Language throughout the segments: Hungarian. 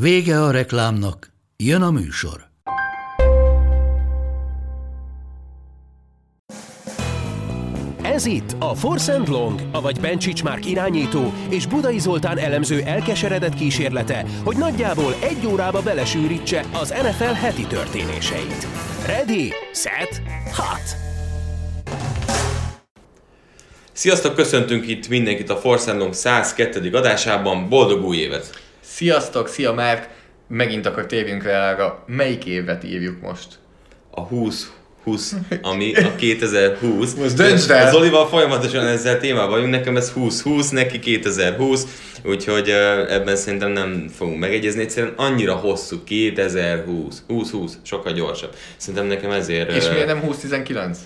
Vége a reklámnak, jön a műsor. Ez itt a Force Long, avagy Bencsics Márk irányító és Budai Zoltán elemző elkeseredett kísérlete, hogy nagyjából egy órába belesűrítse az NFL heti történéseit. Ready, set, hot! Sziasztok, köszöntünk itt mindenkit a Force Long 102. adásában. Boldog új évet! Sziasztok, szia Márk! Megint akkor térjünk rá melyik évet írjuk most? A 20 20, ami a 2020. Most döntsd el! Az Olival folyamatosan ezzel témában vagyunk, nekem ez 2020, neki 2020, úgyhogy ebben szerintem nem fogunk megegyezni, egyszerűen annyira hosszú, 2020, 2020, sokkal gyorsabb. Szerintem nekem ezért... És miért nem 2019?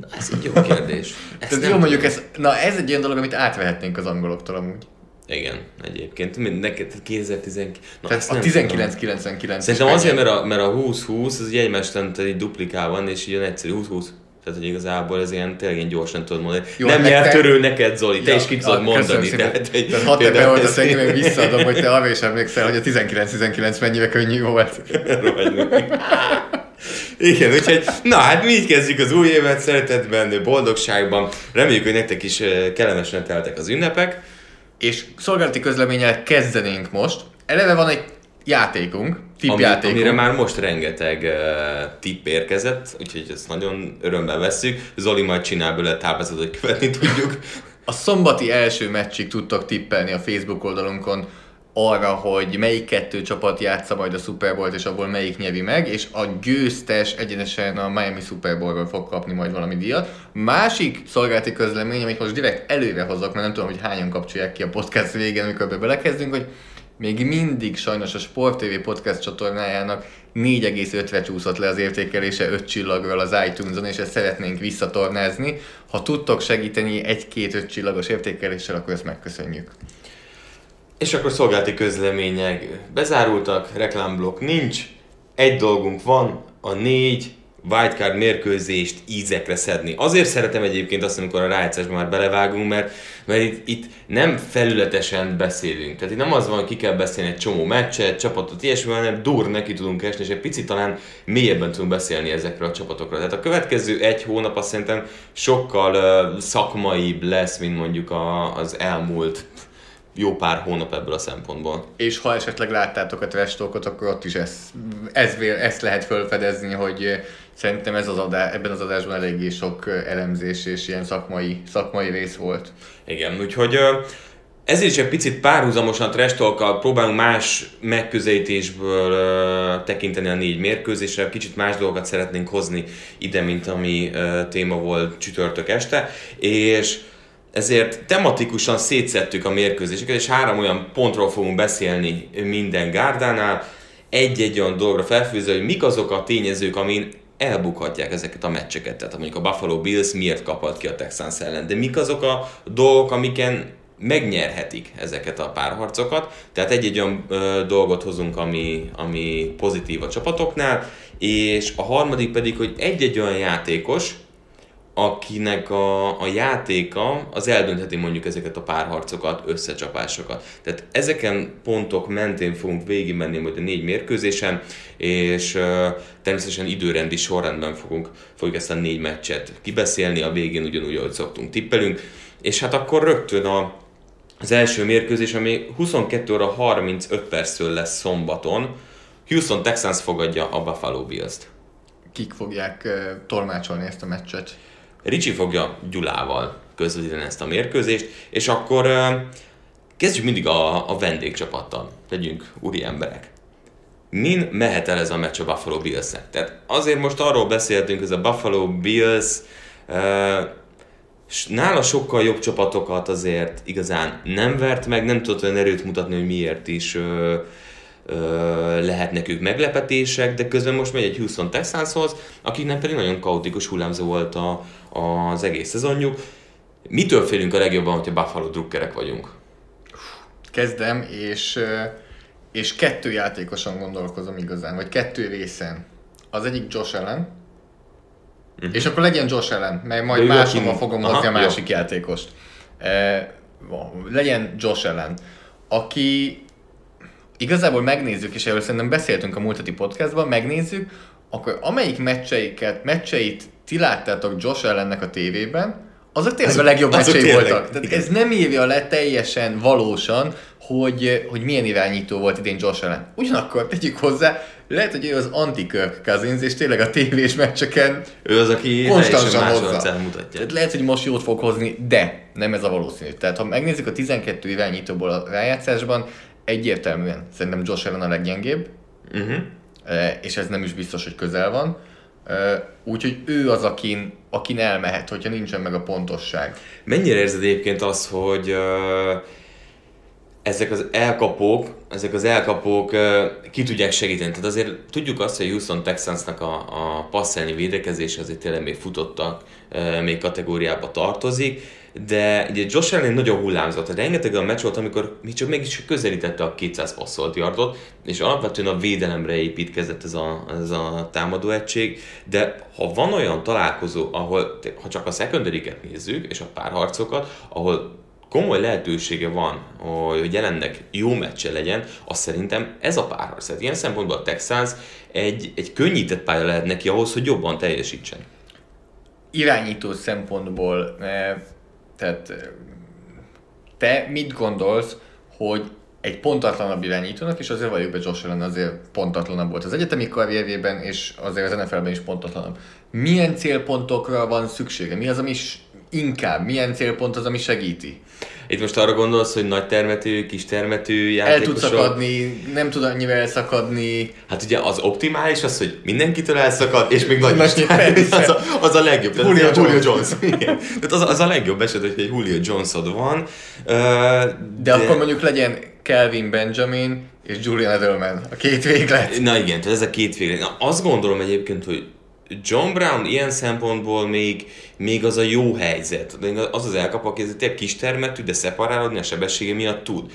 Na, ez egy jó kérdés. Ezt Tehát jó mondjuk, ez, na ez egy olyan dolog, amit átvehetnénk az angoloktól amúgy. Igen, egyébként. Mind, neked 2019. Na, Tehát a 1999. Szerintem azért, mert a, mert a 2020 az így egymást így duplikál van, és ilyen egyszerű 2020. Tehát, hogy igazából ez ilyen tényleg ilyen gyorsan tudod mondani. Jó, nem nyert te... törő neked, Zoli, te ja, is ki tudod mondani. Tehát, egy, tehát ha te beoltasz ennyi, még visszaadom, hogy te arra is emlékszel, hogy a 19-19 mennyire könnyű volt. Igen, úgyhogy na hát mi így kezdjük az új évet, szeretetben, boldogságban. Reméljük, hogy nektek is eh, kellemesen teltek az ünnepek. És szolgálati közleménnyel kezdenénk most. Eleve van egy játékunk, tippjátékunk. Ami, amire már most rengeteg uh, tipp érkezett, úgyhogy ezt nagyon örömmel vesszük. Zoli majd csinál belőle táblázatot, hogy követni tudjuk. A szombati első meccsig tudtok tippelni a Facebook oldalunkon arra, hogy melyik kettő csapat játsza majd a Super Bowl-t, és abból melyik nyeri meg, és a győztes egyenesen a Miami Super Bowl-ról fog kapni majd valami díjat. Másik szolgálati közlemény, amit most direkt előre hozok, mert nem tudom, hogy hányan kapcsolják ki a podcast végén, amikor be belekezdünk, hogy még mindig sajnos a Sport TV podcast csatornájának 4,5-re csúszott le az értékelése 5 csillagról az iTunes-on, és ezt szeretnénk visszatornázni. Ha tudtok segíteni egy-két 5 csillagos értékeléssel, akkor ezt megköszönjük. És akkor szolgálati közlemények bezárultak, reklámblokk nincs, egy dolgunk van, a négy wildcard mérkőzést ízekre szedni. Azért szeretem egyébként azt, amikor a rájátszásban már belevágunk, mert, mert itt, itt, nem felületesen beszélünk. Tehát itt nem az van, hogy ki kell beszélni egy csomó meccset, csapatot, ilyesmi, hanem dur neki tudunk esni, és egy picit talán mélyebben tudunk beszélni ezekről a csapatokról. Tehát a következő egy hónap azt szerintem sokkal uh, szakmaibb lesz, mint mondjuk a, az elmúlt jó pár hónap ebből a szempontból. És ha esetleg láttátok a trash akkor ott is ez, ez, ezt lehet felfedezni, hogy szerintem ez az adás, ebben az adásban eléggé sok elemzés és ilyen szakmai, szakmai rész volt. Igen, úgyhogy ezért is egy picit párhuzamosan trash próbálunk más megközelítésből tekinteni a négy mérkőzésre, kicsit más dolgokat szeretnénk hozni ide, mint ami téma volt csütörtök este, és ezért tematikusan szétszettük a mérkőzéseket, és három olyan pontról fogunk beszélni minden gárdánál, egy-egy olyan dologra felfűzve, hogy mik azok a tényezők, amin elbukhatják ezeket a meccseket. Tehát mondjuk a Buffalo Bills miért kaphat ki a Texans ellen, de mik azok a dolgok, amiken megnyerhetik ezeket a párharcokat. Tehát egy-egy olyan ö, dolgot hozunk, ami, ami pozitív a csapatoknál, és a harmadik pedig, hogy egy-egy olyan játékos, akinek a, a játéka az eldöntheti mondjuk ezeket a párharcokat, összecsapásokat. Tehát ezeken pontok mentén fogunk végigmenni majd a négy mérkőzésen, és uh, természetesen időrendi sorrendben fogunk, fogjuk ezt a négy meccset kibeszélni, a végén ugyanúgy, ahogy szoktunk tippelünk, és hát akkor rögtön a, az első mérkőzés, ami 22 óra 35 perctől lesz szombaton, Houston Texans fogadja a Buffalo Bills-t. Kik fogják uh, tolmácsolni ezt a meccset? Ricsi fogja Gyulával közvetíteni ezt a mérkőzést, és akkor kezdjük mindig a, a vendégcsapattal. Legyünk úri emberek. Min mehet el ez a meccs a Buffalo bills -et? Tehát azért most arról beszéltünk, ez a Buffalo Bills uh, S nála sokkal jobb csapatokat azért igazán nem vert meg, nem tudott olyan erőt mutatni, hogy miért is lehetnek ők meglepetések, de közben most megy egy Houston Texanshoz, akiknek pedig nagyon kaotikus hullámzó volt a, az egész szezonjuk. Mitől félünk a legjobban, hogyha Buffalo drukkerek vagyunk? Kezdem, és, és kettő játékosan gondolkozom igazán, vagy kettő részen. Az egyik Josh Allen, és akkor legyen Josh Allen, mert majd máshova fogom Aha, hozni a jó. másik játékost. E, legyen Josh Allen, aki igazából megnézzük, és erről szerintem beszéltünk a múlt heti podcastban, megnézzük, akkor amelyik meccseiket, meccseit ti láttátok Josh Allennek a tévében, azok tényleg Azok- a legjobb azok meccsei tényleg, voltak. Tehát igen. ez nem írja le teljesen valósan, hogy, hogy milyen irányító volt idén Josh Allen. Ugyanakkor tegyük hozzá, lehet, hogy ő az anti-Kirk Cousins, és tényleg a tévés meccseken Ő az, aki konstantan hozza. mutatja. Tehát lehet, hogy most jót fog hozni, de nem ez a valószínű. Tehát ha megnézzük a 12 irányítóból a rájátszásban, egyértelműen szerintem Josh Allen a leggyengébb, Uh-huh. és ez nem is biztos, hogy közel van. Úgyhogy ő az, akin, akin elmehet, hogyha nincsen meg a pontosság. Mennyire érzed egyébként azt, hogy ezek az elkapók, ezek az elkapók ki tudják segíteni? Tehát azért tudjuk azt, hogy a Houston Texansnak a, a passzelni védekezése azért tényleg még futottak, még kategóriába tartozik, de ugye Josh Allen nagyon hullámzott, rengeteg olyan meccs volt, amikor még csak mégis közelítette a 200 passzolt yardot, és alapvetően a védelemre építkezett ez a, ez a támadó egység, de ha van olyan találkozó, ahol, ha csak a secondary nézzük, és a párharcokat, ahol komoly lehetősége van, hogy jelennek jó meccse legyen, azt szerintem ez a párharc. Tehát ilyen szempontból a Texans egy, egy könnyített pálya lehet neki ahhoz, hogy jobban teljesítsen. Irányító szempontból, eh, tehát eh, te mit gondolsz, hogy egy pontatlanabb irányítónak, és azért valljuk be Josh Allen azért pontatlanabb volt az egyetemi karrierjében, és azért az NFL-ben is pontatlanabb. Milyen célpontokra van szüksége? Mi az, ami is inkább? Milyen célpont az, ami segíti? Itt most arra gondolsz, hogy nagy termető, kis termető El tud játékosok. szakadni, nem tud annyira elszakadni. Hát ugye az optimális az, hogy mindenkitől elszakad, és még nagy is. az, a, az a legjobb. Tehát Julio Julio, Jones. Jones. Igen. Tehát az, az a legjobb eset, hogy egy Julio Jonesod van. De, de akkor mondjuk legyen Kelvin Benjamin és Julian Edelman, a két véglet. Na igen, tehát ez a két véglet. Na, azt gondolom egyébként, hogy John Brown ilyen szempontból még, még az a jó helyzet. Az az elkap, aki tényleg kis termetű, de szeparálódni a sebessége miatt tud.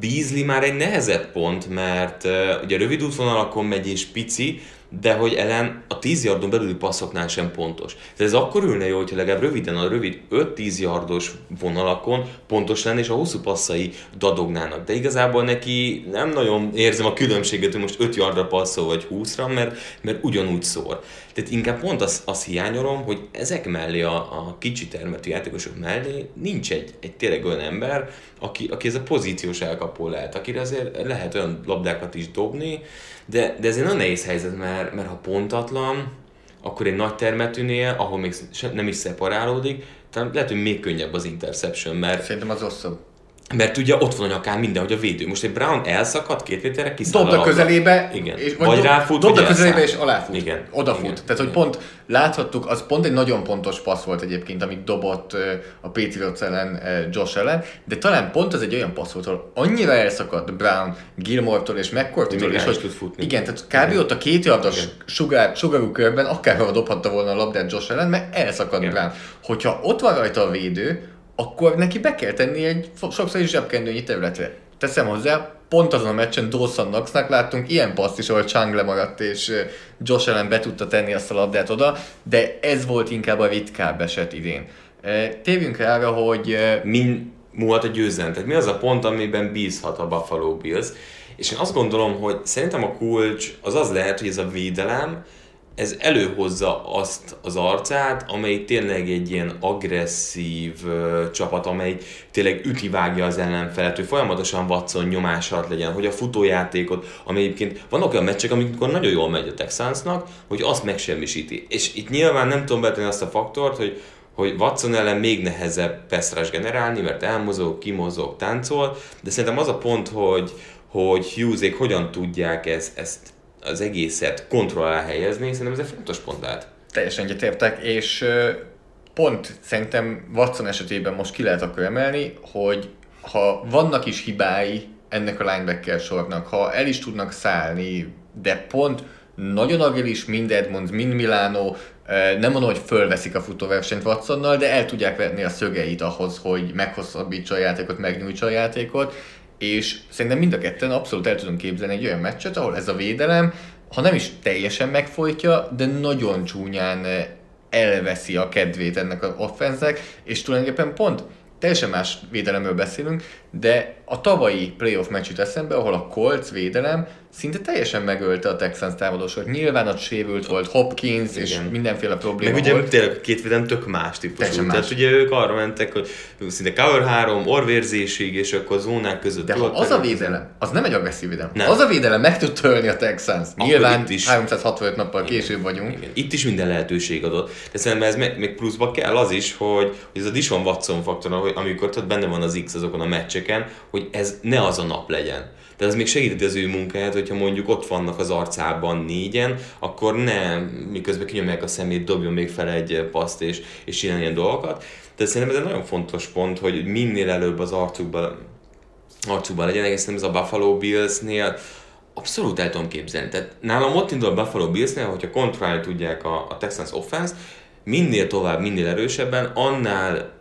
Beasley már egy nehezebb pont, mert uh, ugye rövid útvonalakon megy és pici, de hogy ellen a 10 yardon belüli passzoknál sem pontos. Tehát ez akkor ülne jó, hogyha legalább röviden a rövid 5-10 yardos vonalakon pontos lenne, és a hosszú passzai dadognának. De igazából neki nem nagyon érzem a különbséget, hogy most 5 yardra passzol vagy 20-ra, mert, mert ugyanúgy szór. Tehát inkább pont azt, azt hiányolom, hogy ezek mellé, a, a kicsi termetű játékosok mellé nincs egy, egy tényleg olyan ember, aki, aki ez a pozíciós elkapó lehet, akire azért lehet olyan labdákat is dobni, de, de ez egy nagyon nehéz helyzet, mert, mert ha pontatlan, akkor egy nagy termetűnél, ahol még nem is szeparálódik, talán lehet, hogy még könnyebb az interception, mert, Szerintem az rosszabb. Mert ugye ott van a nyakán mindenhogy a védő. Most egy Brown elszakad két méterre, kiszáll Dobd a közelébe, Igen. és vagy dob- ráfut, dobd vagy a közelébe elszáll. és aláfut. Igen. Odafut. Igen. Tehát, hogy Igen. pont láthattuk, az pont egy nagyon pontos passz volt egyébként, amit dobott a Patriots ellen Josh ellen, de talán pont az egy olyan passz volt, ahol annyira elszakadt Brown Gilmore-tól és Hogy McCourty-tól, és hogy tud futni. igen, tehát kb. ott a két yardos sugár, sugarú körben akárhova dobhatta volna a labdát Josh ellen, mert elszakadt Igen. Brown. Hogyha ott van rajta a védő, akkor neki be kell tenni egy sokszor is zsebkendőnyi területre. Teszem hozzá, pont azon a meccsen Dawson Knoxnak láttunk ilyen paszt is, ahol Chang lemaradt, és Josh Allen be tudta tenni azt a labdát oda, de ez volt inkább a ritkább eset idén. Térjünk rá arra, hogy min múlhat a győzelem. Tehát mi az a pont, amiben bízhat a Buffalo Bills. És én azt gondolom, hogy szerintem a kulcs az az lehet, hogy ez a védelem, ez előhozza azt az arcát, amely tényleg egy ilyen agresszív ö, csapat, amely tényleg üti az ellenfelet, hogy folyamatosan Watson nyomás alatt legyen, hogy a futójátékot, ami egyébként vannak olyan meccsek, amikor nagyon jól megy a Texansnak, hogy azt megsemmisíti. És itt nyilván nem tudom betenni azt a faktort, hogy hogy Watson ellen még nehezebb pass generálni, mert elmozog, kimozog, táncol, de szerintem az a pont, hogy, hogy Hughesék hogyan tudják ezt, ezt az egészet kontroll alá helyezni, szerintem ez egy fontos pont lehet. teljesen egyetértek, és pont szerintem Watson esetében most ki lehet akkor emelni, hogy ha vannak is hibái ennek a linebacker sornak, ha el is tudnak szállni, de pont nagyon agilis, mind Edmonds, mind Milano, nem mondom, hogy fölveszik a futóversenyt Watsonnal, de el tudják venni a szögeit ahhoz, hogy meghosszabbítsa a játékot, megnyújtsa a játékot, és szerintem mind a ketten abszolút el tudunk képzelni egy olyan meccset, ahol ez a védelem, ha nem is teljesen megfojtja, de nagyon csúnyán elveszi a kedvét ennek az offenzek, és tulajdonképpen pont teljesen más védelemről beszélünk, de a tavalyi playoff meccs jut eszembe, ahol a Colts védelem szinte teljesen megölte a Texans támadósort. Nyilván ott sérült volt Hopkins, Igen. és mindenféle probléma Meg ugye volt. tényleg két védelem tök más típusú. Tehát más. ugye ők arra mentek, hogy szinte cover 3, orvérzésig, és akkor zónák között. De ha az a védelem, az nem egy agresszív védelem. Nem. Az a védelem meg tud törni a Texans. Nyilván itt is. 365 nappal később vagyunk. Igen. Itt is minden lehetőség adott. De szerintem ez még, még pluszba kell az is, hogy, hogy ez a Dishon Watson faktor, amikor benne van az X azokon a meccseken, hogy ez ne az a nap legyen. De ez még segíti az ő munkáját, hogyha mondjuk ott vannak az arcában négyen, akkor ne miközben kinyomják a szemét, dobjon még fel egy paszt és, és csinálni ilyen dolgokat. De szerintem ez egy nagyon fontos pont, hogy minél előbb az arcukban, arcukban legyenek, és szerintem ez a Buffalo Billsnél abszolút el tudom képzelni. Tehát nálam ott indul a Buffalo Billsnél, hogyha kontrollálni tudják a, a Texans offense, minél tovább, minél erősebben, annál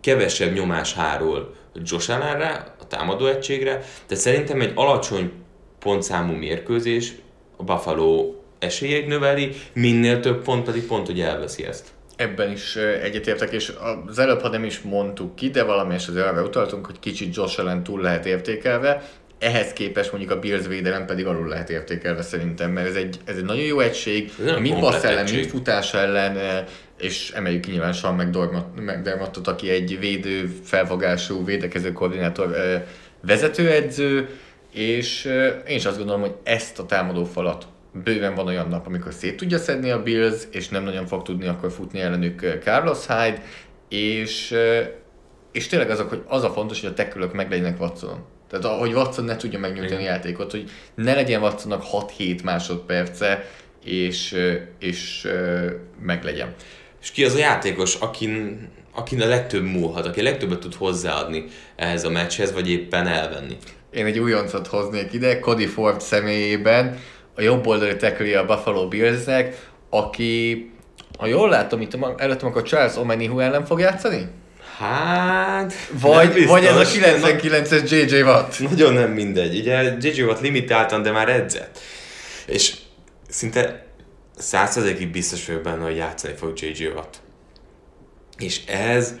kevesebb nyomás hárul Josh Allenre, a támadó egységre, de szerintem egy alacsony pontszámú mérkőzés a Buffalo esélyeit növeli, minél több pont pedig pont, hogy elveszi ezt. Ebben is egyetértek, és az előbb, ha nem is mondtuk ki, de valami azért arra utaltunk, hogy kicsit Josh Allen túl lehet értékelve, ehhez képest mondjuk a Bills védelem pedig alul lehet értékelve szerintem, mert ez egy, ez egy nagyon jó egység, Ez mind passz ellen, mind futás ellen, és emeljük nyilván Sean McDermott- McDermottot, aki egy védő, felfogású, védekező koordinátor vezetőedző, és én is azt gondolom, hogy ezt a támadó falat bőven van olyan nap, amikor szét tudja szedni a Bills, és nem nagyon fog tudni akkor futni ellenük Carlos Hyde, és, és tényleg azok, hogy az a fontos, hogy a tekülök meg legyenek Watsonon. Tehát a- hogy Watson ne tudja megnyújtani a játékot, hogy ne legyen Watsonnak 6-7 másodperce, és, és meg legyen. És ki az a játékos, akin, akin a legtöbb múlhat, aki a legtöbbet tud hozzáadni ehhez a meccshez, vagy éppen elvenni. Én egy újoncot hoznék ide, Cody Ford személyében, a jobb oldali tackle a Buffalo Billsnek, aki, ha jól látom, itt előttem, akkor Charles Omenihu ellen fog játszani? Hát... Vagy, vagy ez a 99-es JJ Watt? Nagyon nem mindegy. Ugye JJ Watt limitáltan, de már edzett. És szinte százszerzékig biztos vagyok benne, hogy játszani fog JJ Watt. És ez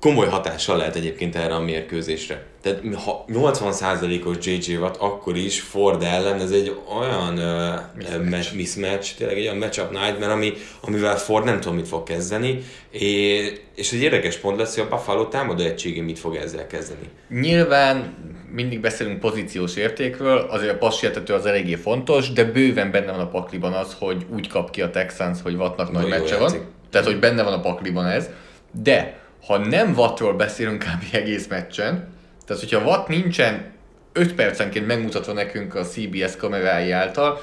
komoly hatással lehet egyébként erre a mérkőzésre. Tehát ha 80%-os JJ Watt, akkor is Ford ellen ez egy olyan uh, mismatch. mismatch, tényleg egy olyan matchup nightmare, ami, amivel Ford nem tudom, mit fog kezdeni, és, és egy érdekes pont lesz, hogy a Buffalo támadó egysége mit fog ezzel kezdeni. Nyilván mindig beszélünk pozíciós értékről, azért a passértető az eléggé fontos, de bőven benne van a pakliban az, hogy úgy kap ki a Texans, hogy Wattnak nagy meccse van. Tehát, hogy benne van a pakliban ez. De, ha nem Wattról beszélünk kb. egész meccsen, tehát hogyha Watt nincsen 5 percenként megmutatva nekünk a CBS kamerái által,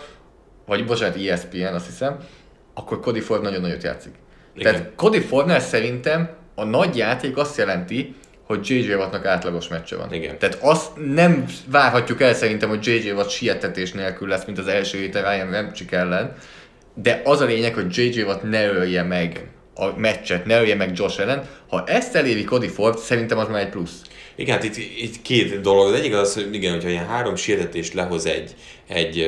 vagy bocsánat, ESPN azt hiszem, akkor Cody Ford nagyon nagyot játszik. Igen. Tehát Cody Fordnál szerintem a nagy játék azt jelenti, hogy JJ Wattnak átlagos meccse van. Igen. Tehát azt nem várhatjuk el szerintem, hogy JJ Watt sietetés nélkül lesz, mint az első héten Ryan Ramczyk ellen, de az a lényeg, hogy JJ Watt ne ölje meg a meccset, ne ölje meg Josh ellen. Ha ezt eléri Cody Ford, szerintem az már egy plusz. Igen, hát itt, itt két dolog. Az egyik az, hogy igen, hogyha ilyen három sietetést lehoz egy, egy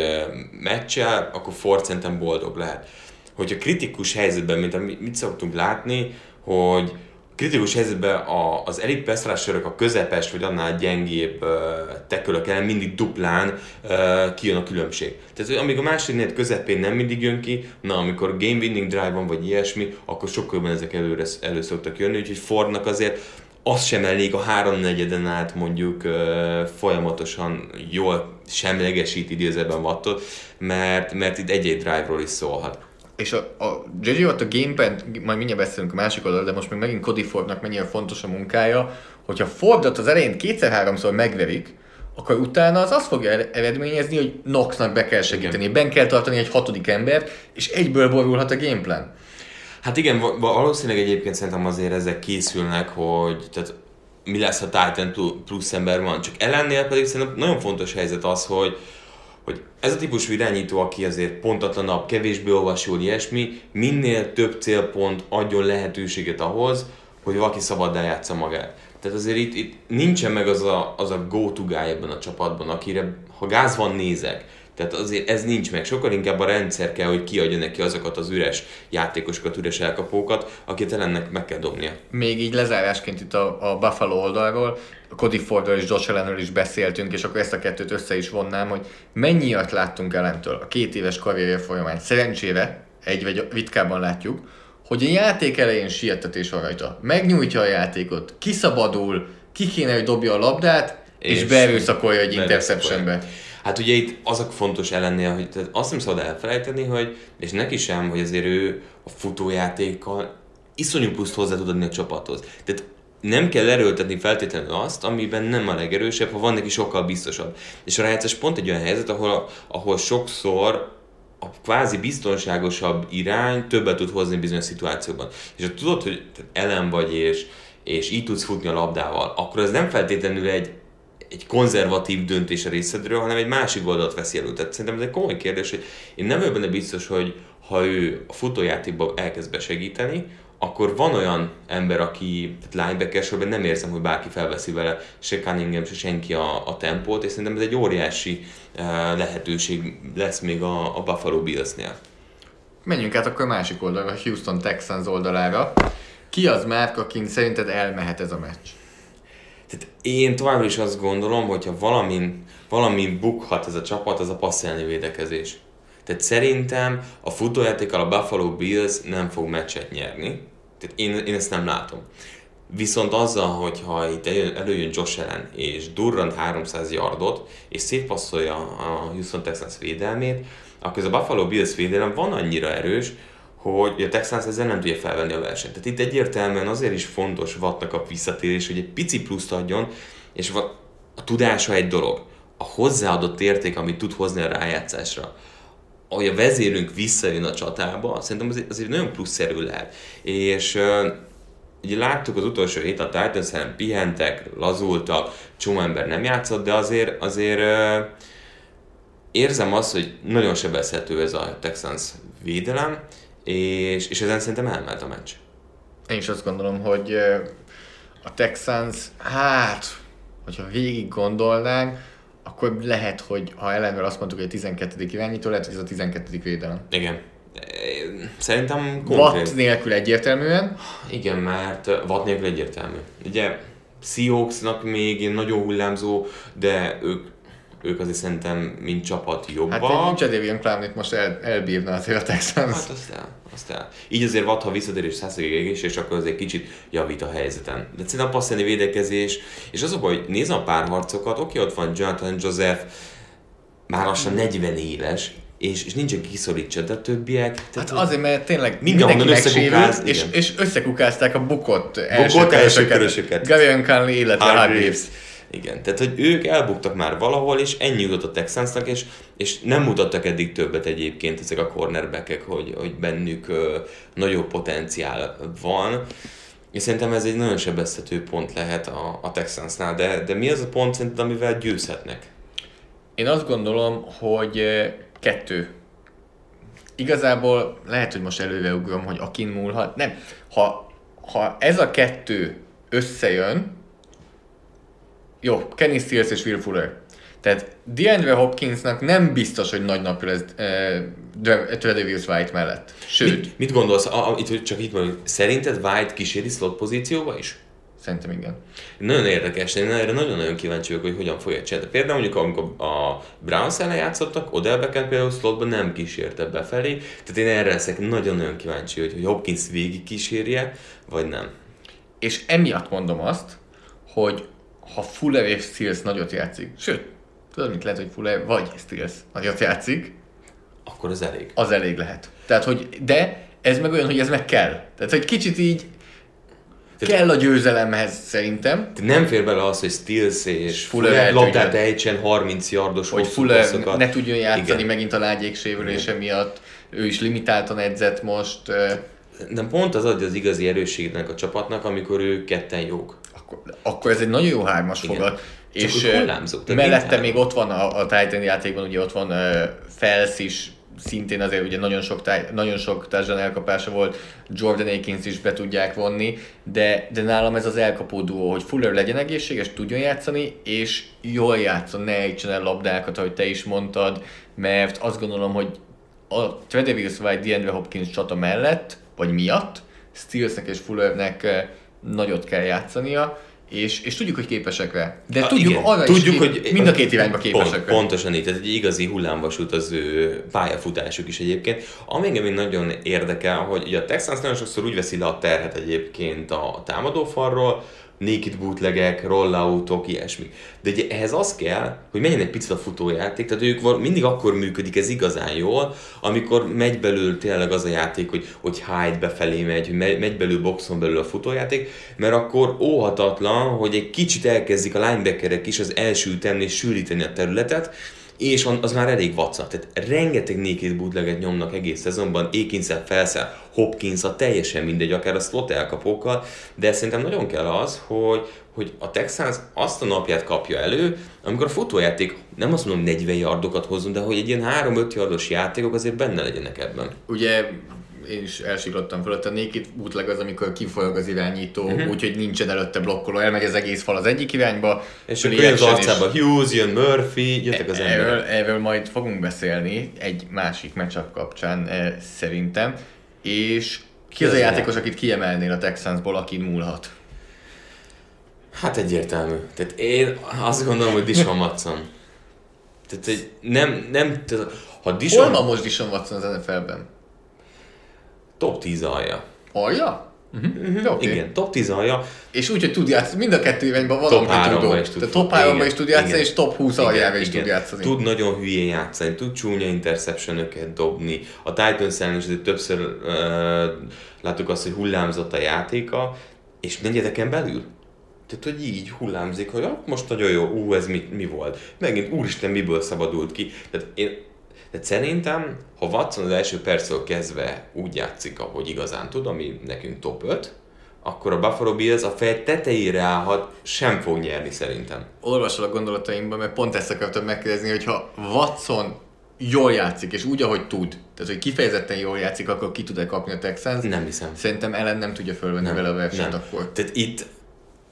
meccsel, akkor Ford szerintem boldog lehet. Hogyha kritikus helyzetben, mint amit mit szoktunk látni, hogy kritikus helyzetben a, az elit pass a közepes vagy annál gyengébb uh, tekölök ellen mindig duplán kijön a különbség. Tehát hogy amíg a második negyed közepén nem mindig jön ki, na amikor game winning drive van vagy ilyesmi, akkor sokkal jobban ezek előre, elő szoktak jönni, úgyhogy Fordnak azért az sem elég a háromnegyeden át mondjuk folyamatosan jól semlegesít idézőben wattot, mert, mert itt egy-egy drive-ról is szólhat. És a, a JJ Watt a gameplan, majd mindjárt beszélünk a másik oldalról, de most még megint Cody Fordnak mennyire fontos a munkája, hogyha Fordot az elején kétszer-háromszor megverik, akkor utána az azt fogja eredményezni, hogy Knoxnak be kell segíteni, ben kell tartani egy hatodik embert, és egyből borulhat a gameplan. Hát igen, valószínűleg egyébként szerintem azért ezek készülnek, hogy tehát mi lesz, ha Titan plusz ember van. Csak ellennél pedig szerintem nagyon fontos helyzet az, hogy, hogy ez a típusú irányító, aki azért pontatlanabb, kevésbé olvasol ilyesmi, minél több célpont adjon lehetőséget ahhoz, hogy valaki szabaddá játsza magát. Tehát azért itt, itt nincsen meg az a, az a go-to guy ebben a csapatban, akire ha gáz van, nézek. Tehát azért ez nincs meg. Sokkal inkább a rendszer kell, hogy kiadja neki azokat az üres játékosokat, üres elkapókat, akit ellennek meg kell dobnia. Még így lezárásként itt a, a Buffalo oldalról, Cody Fordról és Josh Allenről is beszéltünk, és akkor ezt a kettőt össze is vonnám, hogy mennyiat láttunk ellentől a két éves karrierje folyamán. Szerencsére, egy vagy vitkában látjuk, hogy a játék elején sietetés van rajta. Megnyújtja a játékot, kiszabadul, ki kéne, hogy dobja a labdát, és, és beerőszakolja egy interceptionbe. Hát ugye itt az a fontos ellennél, hogy tehát azt nem szabad elfelejteni, hogy, és neki sem, hogy azért ő a futójátékkal iszonyú pluszt hozzá tud adni a csapathoz. Tehát nem kell erőltetni feltétlenül azt, amiben nem a legerősebb, ha van neki sokkal biztosabb. És a rájátszás pont egy olyan helyzet, ahol, ahol sokszor a kvázi biztonságosabb irány többet tud hozni bizonyos szituációkban. És ha tudod, hogy ellen vagy és, és így tudsz futni a labdával, akkor ez nem feltétlenül egy, egy konzervatív döntés a részedről, hanem egy másik oldalt veszi elő. Tehát szerintem ez egy komoly kérdés, hogy én nem vagyok benne biztos, hogy ha ő a futójátékban elkezd besegíteni, akkor van olyan ember, aki tehát linebacker nem érzem, hogy bárki felveszi vele se Cunningham, se senki a, a tempót, és szerintem ez egy óriási uh, lehetőség lesz még a, a Buffalo Bills-nél. Menjünk át akkor a másik oldalra, a Houston Texans oldalára. Ki az már, akin szerinted elmehet ez a meccs? Tehát én továbbra is azt gondolom, hogyha valamin, valamin bukhat ez a csapat, az a passzelni védekezés. Tehát szerintem a futójátékkal a Buffalo Bills nem fog meccset nyerni. Tehát én, én ezt nem látom. Viszont azzal, hogyha itt előjön Josh Allen és durrant 300 yardot, és szétpasszolja a Houston Texans védelmét, akkor ez a Buffalo Bills védelem van annyira erős, hogy a Texans ezzel nem tudja felvenni a versenyt. Tehát itt egyértelműen azért is fontos Wattnak a visszatérés, hogy egy pici pluszt adjon, és a tudása egy dolog. A hozzáadott érték, amit tud hozni a rájátszásra, ahogy a vezérünk visszajön a csatába, szerintem az, az egy nagyon pluszszerű lehet. És uh, ugye láttuk az utolsó hét a Titans pihentek, lazultak, csomó ember nem játszott, de azért, azért érzem azt, hogy nagyon sebezhető ez a Texans védelem, és, és ezen szerintem elment a meccs. Én is azt gondolom, hogy a Texans, hát, hogyha végig gondolnánk, akkor lehet, hogy ha ellenről azt mondtuk, hogy a 12. irányító, lehet, hogy ez a 12. védelem. Igen. Szerintem konkrét. Watt nélkül egyértelműen. Igen, mert Watt nélkül egyértelmű. Ugye Seahawksnak még nagyon hullámzó, de ők ők azért szerintem, mint csapat jobbak. Hát nincs Jadavion Clown itt most el, elbírna azért a Texans. Hát azt el, el. Így azért vad, ha visszatér és egész, és akkor azért kicsit javít a helyzeten. De szerintem a passzeni védekezés, és az a baj, hogy nézem a párharcokat, oké, ott van Jonathan Joseph, már lassan 40 éves, és, és nincs, aki kiszorítsa, de a többiek... Tehát hát azért, mert tényleg mindenki megsérült, és, és összekukázták a bukott első bukott körösöket. Gavion Conley, illetve Hargreaves. Igen, tehát hogy ők elbuktak már valahol, és ennyi jutott a Texansnak, és, és nem mutattak eddig többet egyébként ezek a cornerbackek, hogy, hogy bennük ö, nagyobb potenciál van. És szerintem ez egy nagyon sebezhető pont lehet a, a Texansnál, de, de mi az a pont szerinted, amivel győzhetnek? Én azt gondolom, hogy kettő. Igazából lehet, hogy most előreugrom, hogy akin múlhat. Nem. Ha, ha ez a kettő összejön, jó, Kenny Stills és Will Fuller. Tehát DeAndre Hopkinsnak nem biztos, hogy nagy napja lesz uh, Tredavious White mellett. Sőt. Mit, mit gondolsz, a, a, itt, csak itt mondjuk, szerinted White kíséri slot pozícióba is? Szerintem igen. Nagyon érdekes, én erre nagyon-nagyon kíváncsi vagyok, hogy hogyan fogja csinálni. Például mondjuk, amikor a Browns ellen játszottak, Odell Beckham például slotban nem kísérte befelé, tehát én erre leszek nagyon-nagyon kíváncsi, hogy, hogy Hopkins végig kísérje, vagy nem. És emiatt mondom azt, hogy ha Fuller és Stills nagyot játszik, sőt, tudod, mit lehet, hogy Fuller vagy Stills nagyot játszik, akkor az elég. Az elég lehet. Tehát, hogy, de ez meg olyan, hogy ez meg kell. Tehát, hogy kicsit így tehát, kell a győzelemhez szerintem. Nem fér bele az, hogy Stills és Fuller, Fuller labdát ejtsen 30 yardos Hogy Fuller passzokat. ne tudjon játszani Igen. megint a lágyék sérülése miatt. Ő is limitáltan edzett most nem pont az adja az igazi erősségnek a csapatnak, amikor ők ketten jók. Akkor, akkor ez egy nagyon jó hármas Igen. fogat. Csak és hullámzó, mellette még ott van a, a Titan játékban, ugye ott van uh, Fels is, szintén azért ugye nagyon sok, táj, nagyon sok touchdown elkapása volt, Jordan Akins is be tudják vonni, de, de nálam ez az elkapó duó, hogy Fuller legyen egészséges, tudjon játszani, és jól játszon, ne ejtsen el labdákat, ahogy te is mondtad, mert azt gondolom, hogy a Tredavious White, DeAndre Hopkins csata mellett, vagy miatt, Stillsnek és Fullernek nagyot kell játszania, és, és tudjuk, hogy képesek rá. De Ah, tudjuk igen. arra tudjuk, is, hogy mind a két irányba képesek pont, rá. Pontosan így, tehát egy igazi hullámvasút az ő pályafutásuk is egyébként. Ami engem még nagyon érdekel, hogy ugye a Texans nagyon sokszor úgy veszi le a terhet egyébként a támadófalról, naked bootlegek, rolloutok, ilyesmi. De ugye ehhez az kell, hogy menjen egy picit a futójáték, tehát ők mindig akkor működik ez igazán jól, amikor megy belül tényleg az a játék, hogy, hogy Hyde befelé megy, hogy megy belül boxon belül a futójáték, mert akkor óhatatlan, hogy egy kicsit elkezdik a linebackerek is az első ütemnél sűríteni a területet, és on- az már elég vaca. Tehát rengeteg naked bootleget nyomnak egész szezonban, Akinszel, Felszel, hopkins teljesen mindegy, akár a slot elkapókkal, de szerintem nagyon kell az, hogy, hogy a Texans azt a napját kapja elő, amikor a futójáték, nem azt mondom 40 yardokat hozzon, de hogy egy ilyen 3-5 yardos játékok azért benne legyenek ebben. Ugye én is elsiklottam fölött, a naked bootleg az, amikor kifolyog az irányító, uh-huh. úgyhogy nincsen előtte blokkoló, elmegy az egész fal az egyik irányba, És akkor jön az action, és- arcába Hughes, jön Murphy, jöttek az Erről, emberek. erről majd fogunk beszélni egy másik matchup kapcsán eh, szerintem. És ki az a az játékos, akit kiemelnél a Texansból, akin múlhat? Hát egyértelmű. Tehát én azt gondolom, hogy Dishon Watson. Tehát egy nem, nem, ha Hol Dishon van most Dishon Watson az NFL-ben? Top 10 alja. Alja? Uh-huh. Okay. Igen, top 10 alja. És úgy, hogy tud játszani, mind a kettő irányban valami háromba tudó. is tud. Tehát top 3 Igen, is tud játszani, igen. és top 20 Igen, aljára is igen. tud játszani. Tud nagyon hülyén játszani, tud csúnya interceptionöket dobni. A Titans ellen is többször uh, láttuk azt, hogy hullámzott a játéka, és negyedeken belül. Tehát, hogy így hullámzik, hogy ah, most nagyon jó, ú, ez mi, mi volt. Megint, úristen, miből szabadult ki. Tehát én, de szerintem, ha Watson az első perctől kezdve úgy játszik, ahogy igazán tud, ami nekünk top 5, akkor a Buffalo Bills a fej tetejére állhat, sem fog nyerni szerintem. olvasol a gondolataimban, mert pont ezt akartam megkérdezni, hogy ha Watson jól játszik, és úgy, ahogy tud, tehát hogy kifejezetten jól játszik, akkor ki tud-e kapni a Texans? Nem hiszem. Szerintem ellen nem tudja fölvenni nem, vele a versenyt nem. akkor. Tehát itt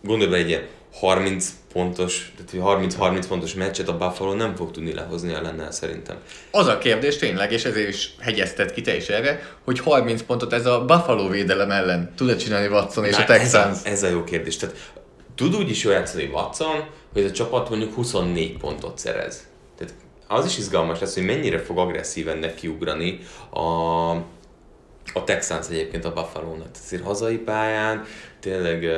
gondolj be egy ilyen 30 pontos, tehát hogy 30-30 pontos meccset a Buffalo nem fog tudni lehozni ellennel szerintem. Az a kérdés tényleg, és ezért is hegyezted ki te is erre, hogy 30 pontot ez a Buffalo védelem ellen tud-e csinálni Watson és Na, a Texans? Ez a, ez a jó kérdés. Tehát tud úgy is jól játszani Watson, hogy ez a csapat mondjuk 24 pontot szerez. Tehát az is izgalmas lesz, hogy mennyire fog agresszíven nekiugrani a, a Texans egyébként a Buffalo-nak. Azért hazai pályán tényleg uh,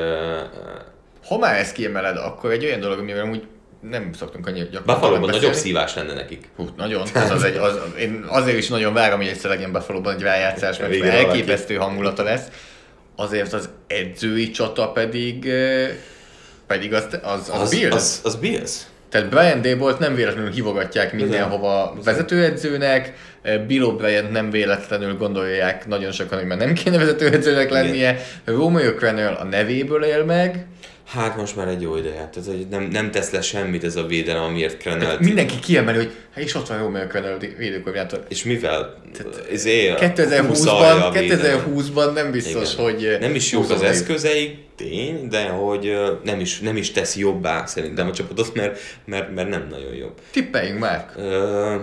Ha már ezt kiemeled, akkor egy olyan dolog, amivel úgy nem szoktunk annyira Buffalo-ban beszélni. nagyobb szívás lenne nekik. Hú, nagyon. Az az egy, az, én azért is nagyon várom, hogy egyszer legyen Buffalo-ban egy rájátszás, mert Végre valaki. elképesztő hangulata lesz. Azért az edzői csata pedig pedig az, az, az, Az, Bills. az, az Bills. Tehát Brian Dable-t nem véletlenül hívogatják mindenhova vezetőedzőnek, Bill O'Brien nem véletlenül gondolják nagyon sokan, hogy már nem kéne vezetőedzőnek lennie, Romeo Crennel a nevéből él meg, Hát most már egy jó ideje. Tehát, hogy nem, nem tesz le semmit ez a védelem, amiért Krenelt. mindenki kiemeli, hogy hát és ott van Romeo Crennel védőkoordinátor. És mivel? Izé, 2020-ban, húszalja a védelem. 2020-ban nem biztos, Igen. hogy... Nem is jók az húzódik. eszközei, tény, de hogy nem is, nem is teszi jobbá szerintem a csapatot, mert, mert, mert nem nagyon jobb. Tippeljünk már. Ö,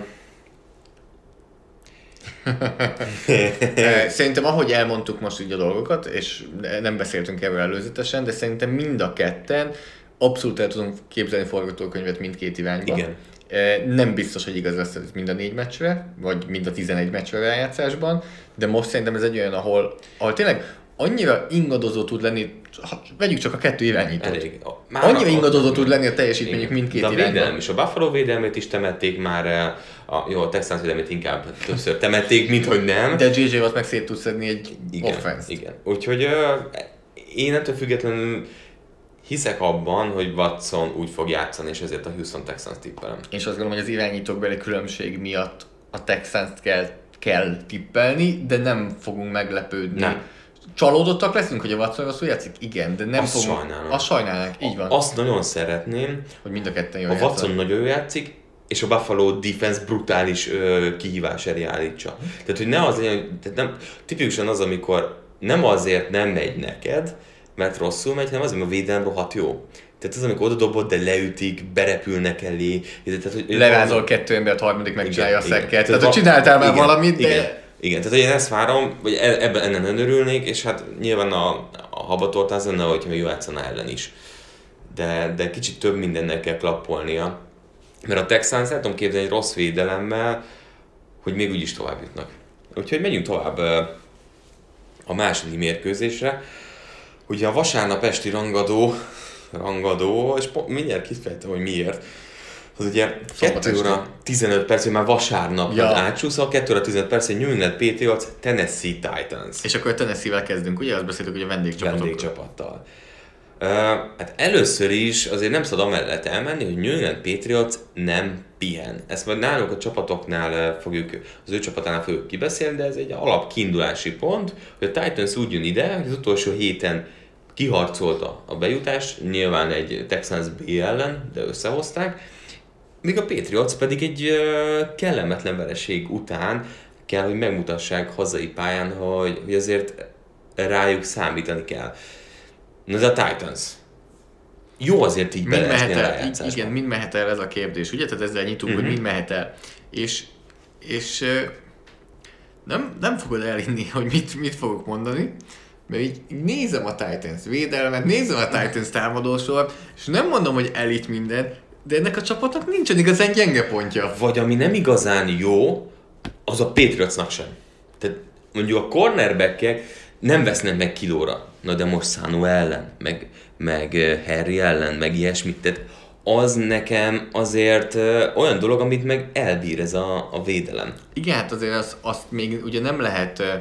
Szerintem ahogy elmondtuk most így a dolgokat, és nem beszéltünk erről előzetesen, de szerintem mind a ketten abszolút el tudunk képzelni forgatókönyvet mindkét irányba. Igen. Nem biztos, hogy igaz lesz ez mind a négy meccsre, vagy mind a 11 meccsre rájátszásban, de most szerintem ez egy olyan, ahol, ahol tényleg annyira ingadozó tud lenni, ha, vegyük csak a kettő irányítót. elég. A- Annyira ingadozó tud lenni a teljesítményük Igen. mindkét De a védelem is. A Buffalo védelmét is temették már el. A, jó, a Texans védelmét inkább többször temették, mint hogy nem. De JJ Watt meg szét tud szedni egy igen, offense Igen. Úgyhogy ö, én ettől függetlenül hiszek abban, hogy Watson úgy fog játszani, és ezért a Houston Texans tippelem. És azt gondolom, hogy az irányítók beli különbség miatt a texans kell, kell tippelni, de nem fogunk meglepődni. Nem. Csalódottak leszünk, hogy a Watson rosszul játszik? Igen, de nem Azt fogunk. sajnálom. Azt sajnálnánk, így van. Azt nagyon szeretném, hogy mind a ketten jól a Watson játszanak. nagyon jól játszik, és a Buffalo defense brutális ö, kihívás elé állítsa. Tehát, hogy ne az legyen, tehát nem, tipikusan az, amikor nem azért nem megy neked, mert rosszul megy, hanem azért, mert a védelem rohadt jó. Tehát az, amikor oda dobod, de leütik, berepülnek elé. Tehát, hogy Lerázol kettő embert, harmadik megcsinálja a szekket. Tehát, hogy va- csináltál már igen, valamit, de... Igen, igen, tehát hogy én ezt várom, vagy e- ebben ennen nem örülnék, és hát nyilván a, a habatort az lenne, hogyha jó játszana ellen is. De, de kicsit több mindennek kell klappolnia. Mert a Texans el tudom képzelni egy rossz védelemmel, hogy még úgyis tovább jutnak. Úgyhogy menjünk tovább a második mérkőzésre. Ugye a vasárnap esti rangadó, rangadó, és mindjárt kifejtem, hogy miért. Az ugye Szombat 2 óra esti. 15 perc, hogy már vasárnap Ja. átsúszva, 2 óra 15 perc, egy New England Patriots Tennessee Titans És akkor a Tennessee-vel kezdünk, ugye? Azt beszéltük, hogy a vendégcsapatok. vendégcsapattal. Uh, hát először is azért nem szabad amellett elmenni, hogy New England Patriots nem pihen. Ezt majd nálunk a csapatoknál fogjuk, az ő csapatánál fogjuk kibeszélni, de ez egy alap kiindulási pont, hogy a Titans úgy jön ide, hogy az utolsó héten kiharcolta a bejutást, nyilván egy Texans B ellen, de összehozták, míg a Patriots pedig egy kellemetlen vereség után kell, hogy megmutassák hazai pályán, hogy, hogy azért rájuk számítani kell. Na de a Titans. Jó azért így Mind mehet el, igen, mind mehet el ez a kérdés, ugye? Tehát ezzel nyitunk, Mhm. hogy mind mehet el. És, és nem, nem fogod elhinni, hogy mit, mit fogok mondani, mert így nézem a Titans védelmet, nézem a Titans támadósort, és nem mondom, hogy elit minden, de ennek a csapatnak nincsen igazán gyenge pontja. Vagy ami nem igazán jó, az a Patriotsnak sem. Tehát mondjuk a cornerbackek nem vesznek meg kilóra. Na de most Sanu ellen, meg, meg eh, Harry ellen, meg ilyesmit. Tehát az nekem azért ö, olyan dolog, amit meg elbír ez a, a védelem. Igen, hát azért azt, azt még ugye nem lehet ö,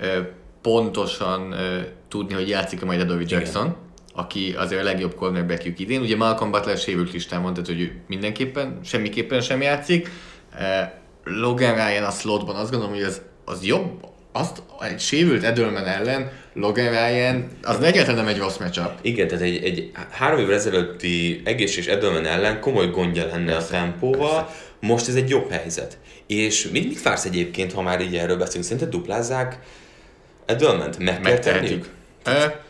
ö, pontosan ö, tudni, hogy játszik-e majd Adovi Jackson, aki azért a legjobb cornerbackjük idén. Ugye Malcolm Butler sérült listán van, tehát hogy ő mindenképpen, semmiképpen sem játszik. E, Logan Ryan a slotban azt gondolom, hogy az, az jobb, azt egy sérült Edelman ellen Logan Ryan, az egyáltalán nem egy rossz matchup. Igen, tehát egy, egy három évvel ezelőtti egészséges Edelman ellen komoly gondja lenne a tempóval, most ez egy jobb helyzet. És mit, mit vársz egyébként, ha már így erről beszélünk? Szerinted duplázzák Edelment? Meg kell Megtehetik. tenniük? E,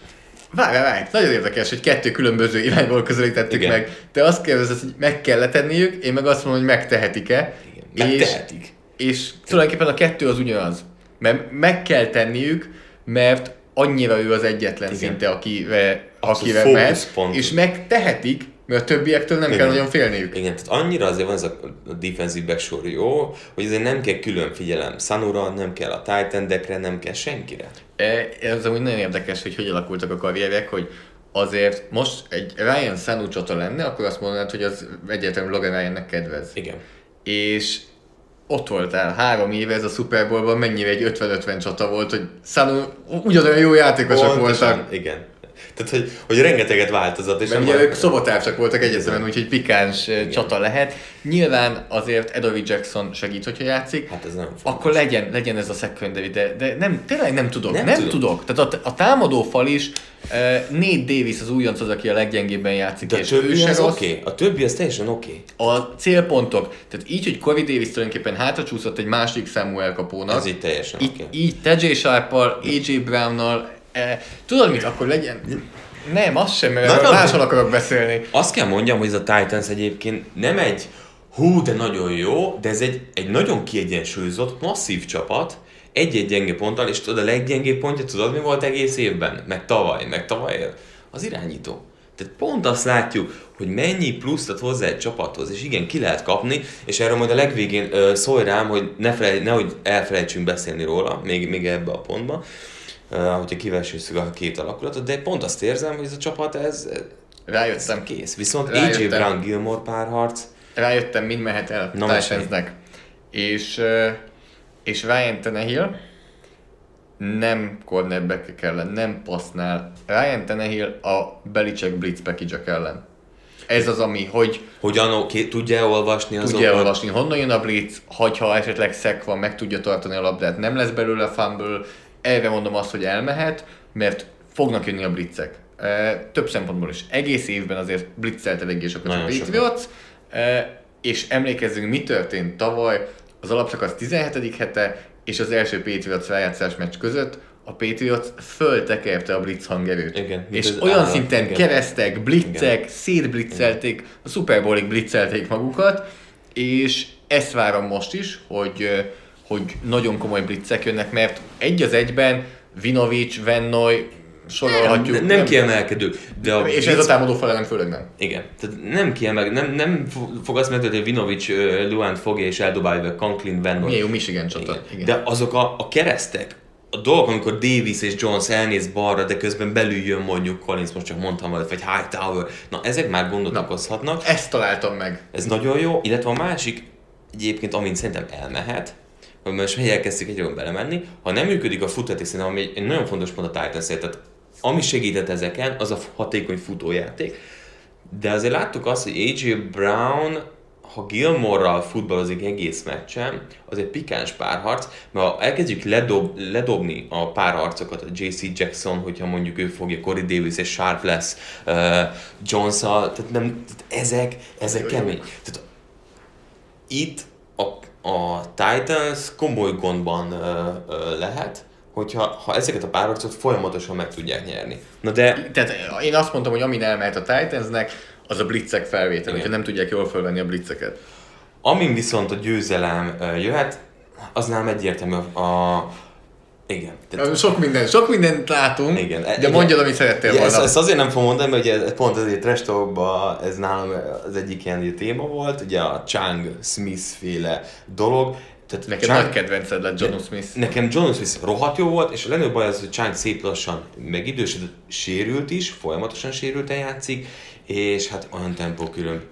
Várj, várj, nagyon érdekes, hogy kettő különböző irányból közelítettük Igen. meg. Te azt kérdezed, hogy meg kell tenniük, én meg azt mondom, hogy megtehetik-e. Igen, És, megtehetik. és tulajdonképpen a kettő az ugyanaz. Mert meg kell tenniük, mert annyira ő az egyetlen Igen. szinte, Abszolút akire mehet, és megtehetik, mert a többiektől nem kell Igen. nagyon félniük. Igen, tehát annyira azért van ez a, defensive back sor jó, hogy azért nem kell külön figyelem Sanura, nem kell a Titan nem kell senkire. E, Ez amúgy nagyon érdekes, hogy hogy alakultak a karrierek, hogy azért most egy Ryan Sanu csata lenne, akkor azt mondanád, hogy az egyértelműen Logan Ryannek kedvez. Igen. és ott voltál három éve ez a Super Bowlban, mennyire egy 50-50 csata volt, hogy Sanu ugyanolyan jó játékosok Pontosan, voltak. Igen. Tehát, hogy, hogy rengeteget változott. És Mert ugye ők szobatársak voltak egyetemen, úgyhogy pikáns Igen. csata lehet. Nyilván azért Edovi Jackson segít, hogyha játszik. Hát ez nem fontos. akkor legyen, legyen ez a secondary, de, de nem, tényleg nem tudok. Nem, Nem tudom. tudok. Tehát a, a támadó fal is, uh, Nate Davis az újonc az, aki a leggyengébben játszik, De a többi az oké. Okay. A többi az teljesen oké. Okay. A célpontok, tehát így, hogy Corey Davis tulajdonképpen hátracsúszott egy másik számú elkapónak, Ez így teljesen oké. így TJ Sharp-al, AJ Brown-nal, eh, tudod mit, akkor legyen... Nem, az sem, mert Na, erről na, máshol akarok beszélni. Azt kell mondjam, hogy ez a Titans egyébként nem egy hú, de nagyon jó, de ez egy, egy nagyon kiegyensúlyozott, masszív csapat, egy-egy gyenge ponttal, és tudod, a leggyengébb pontja, tudod mi volt egész évben? Meg tavaly, meg tavaly az irányító. Tehát pont azt látjuk, hogy mennyi pluszt ad hozzá egy csapathoz, és igen, ki lehet kapni, és erről majd a legvégén ö, szólj rám, hogy ne felej, nehogy elfelejtsünk beszélni róla, még, még ebbe a pontba, hogyha kivesézzük a két alakulatot, de pont azt érzem, hogy ez a csapat, ez, Rájöttem, Kész. Viszont. AJ Brown Gilmore párharc, rájöttem, mind mehet el Titansnek. És, és Ryan Tannehill nem cornerback ellen, nem passznál. Ryan Tannehill a Belichick Blitz package ellen. Ez az, ami, hogy hogyan oké, tudja olvasni azokat. tudja olvasni, honnan jön a blitz, hogyha esetleg szek van, meg tudja tartani a labdát, nem lesz belőle fumble, Erre mondom azt, hogy elmehet, mert fognak jönni a blitzek. Több szempontból is. Egész évben azért blitzelt eléggé sokat a Nagyon. Patriots, és emlékezzünk, mi történt tavaly az alapszakasz 17. hete és az első Patriots rájátszás meccs között, a Patriots föltekerte a blitz hangerőt. Igen, és olyan állat, szinten igen. keresztek, blitzek, szétblitzelték, a Super Bowlig blitzelték magukat, és ezt várom most is, hogy, hogy nagyon komoly blitzek jönnek, mert egy az egyben Vinovic, Vennoy, sorolhatjuk. Nem, nem kiemelkedő, de a És ez a támadó felelem főleg nem. Igen, tehát nem kiemel, nem, nem fo- fog azt megtudni, hogy Vinovic ö, Luant fogja és eldobálja Conklin Van Milyen jó Michigan csata. Igen. Igen. De azok a, a keresztek, a dolgok, amikor Davis és Jones elnéz balra, de közben belül jön mondjuk Collins, most csak mondtam valamit, vagy Hightower, na ezek már gondot Na. okozhatnak. Ezt találtam meg. Ez nagyon jó, illetve a másik, egyébként, amint szerintem elmehet, most már elkezdtük egy jól belemenni, ha nem működik a futtatás, szerintem ami egy, nagyon fontos pont a titans tehát ami segített ezeken, az a hatékony futójáték. De azért láttuk azt, hogy AJ Brown, ha Gilmore-ral futballozik egész meccsen, az egy pikáns párharc, mert ha elkezdjük ledob, ledobni a párharcokat, a JC Jackson, hogyha mondjuk ő fogja, Corey Davis és Sharp lesz, uh, jones tehát, nem, tehát ezek, ezek kemény. Tehát itt a, a Titans komoly gondban ö, ö, lehet, hogyha ha ezeket a párharcot folyamatosan meg tudják nyerni. Na de Tehát én azt mondtam, hogy amin elmehet a Titansnek, az a blitzek felvétel, hogyha nem tudják jól fölvenni a blitzeket. amin viszont a győzelem jöhet, az nem egyértelmű a, a igen. Tehát, Sok minden, sok mindent látunk, igen. de mondjad, amit szerettél volna. ezt, ezt, azért nem fogom mondani, mert ugye pont azért Trash Talkban ez nálam az egyik ilyen ugye téma volt, ugye a Chang Smith féle dolog. Tehát Neked Chang- nagy kedvenced lett John Smith. Nekem John Smith rohadt jó volt, és a legnagyobb baj az, hogy Chang szép lassan megidősödött, sérült is, folyamatosan sérülten játszik, és hát olyan tempó külön.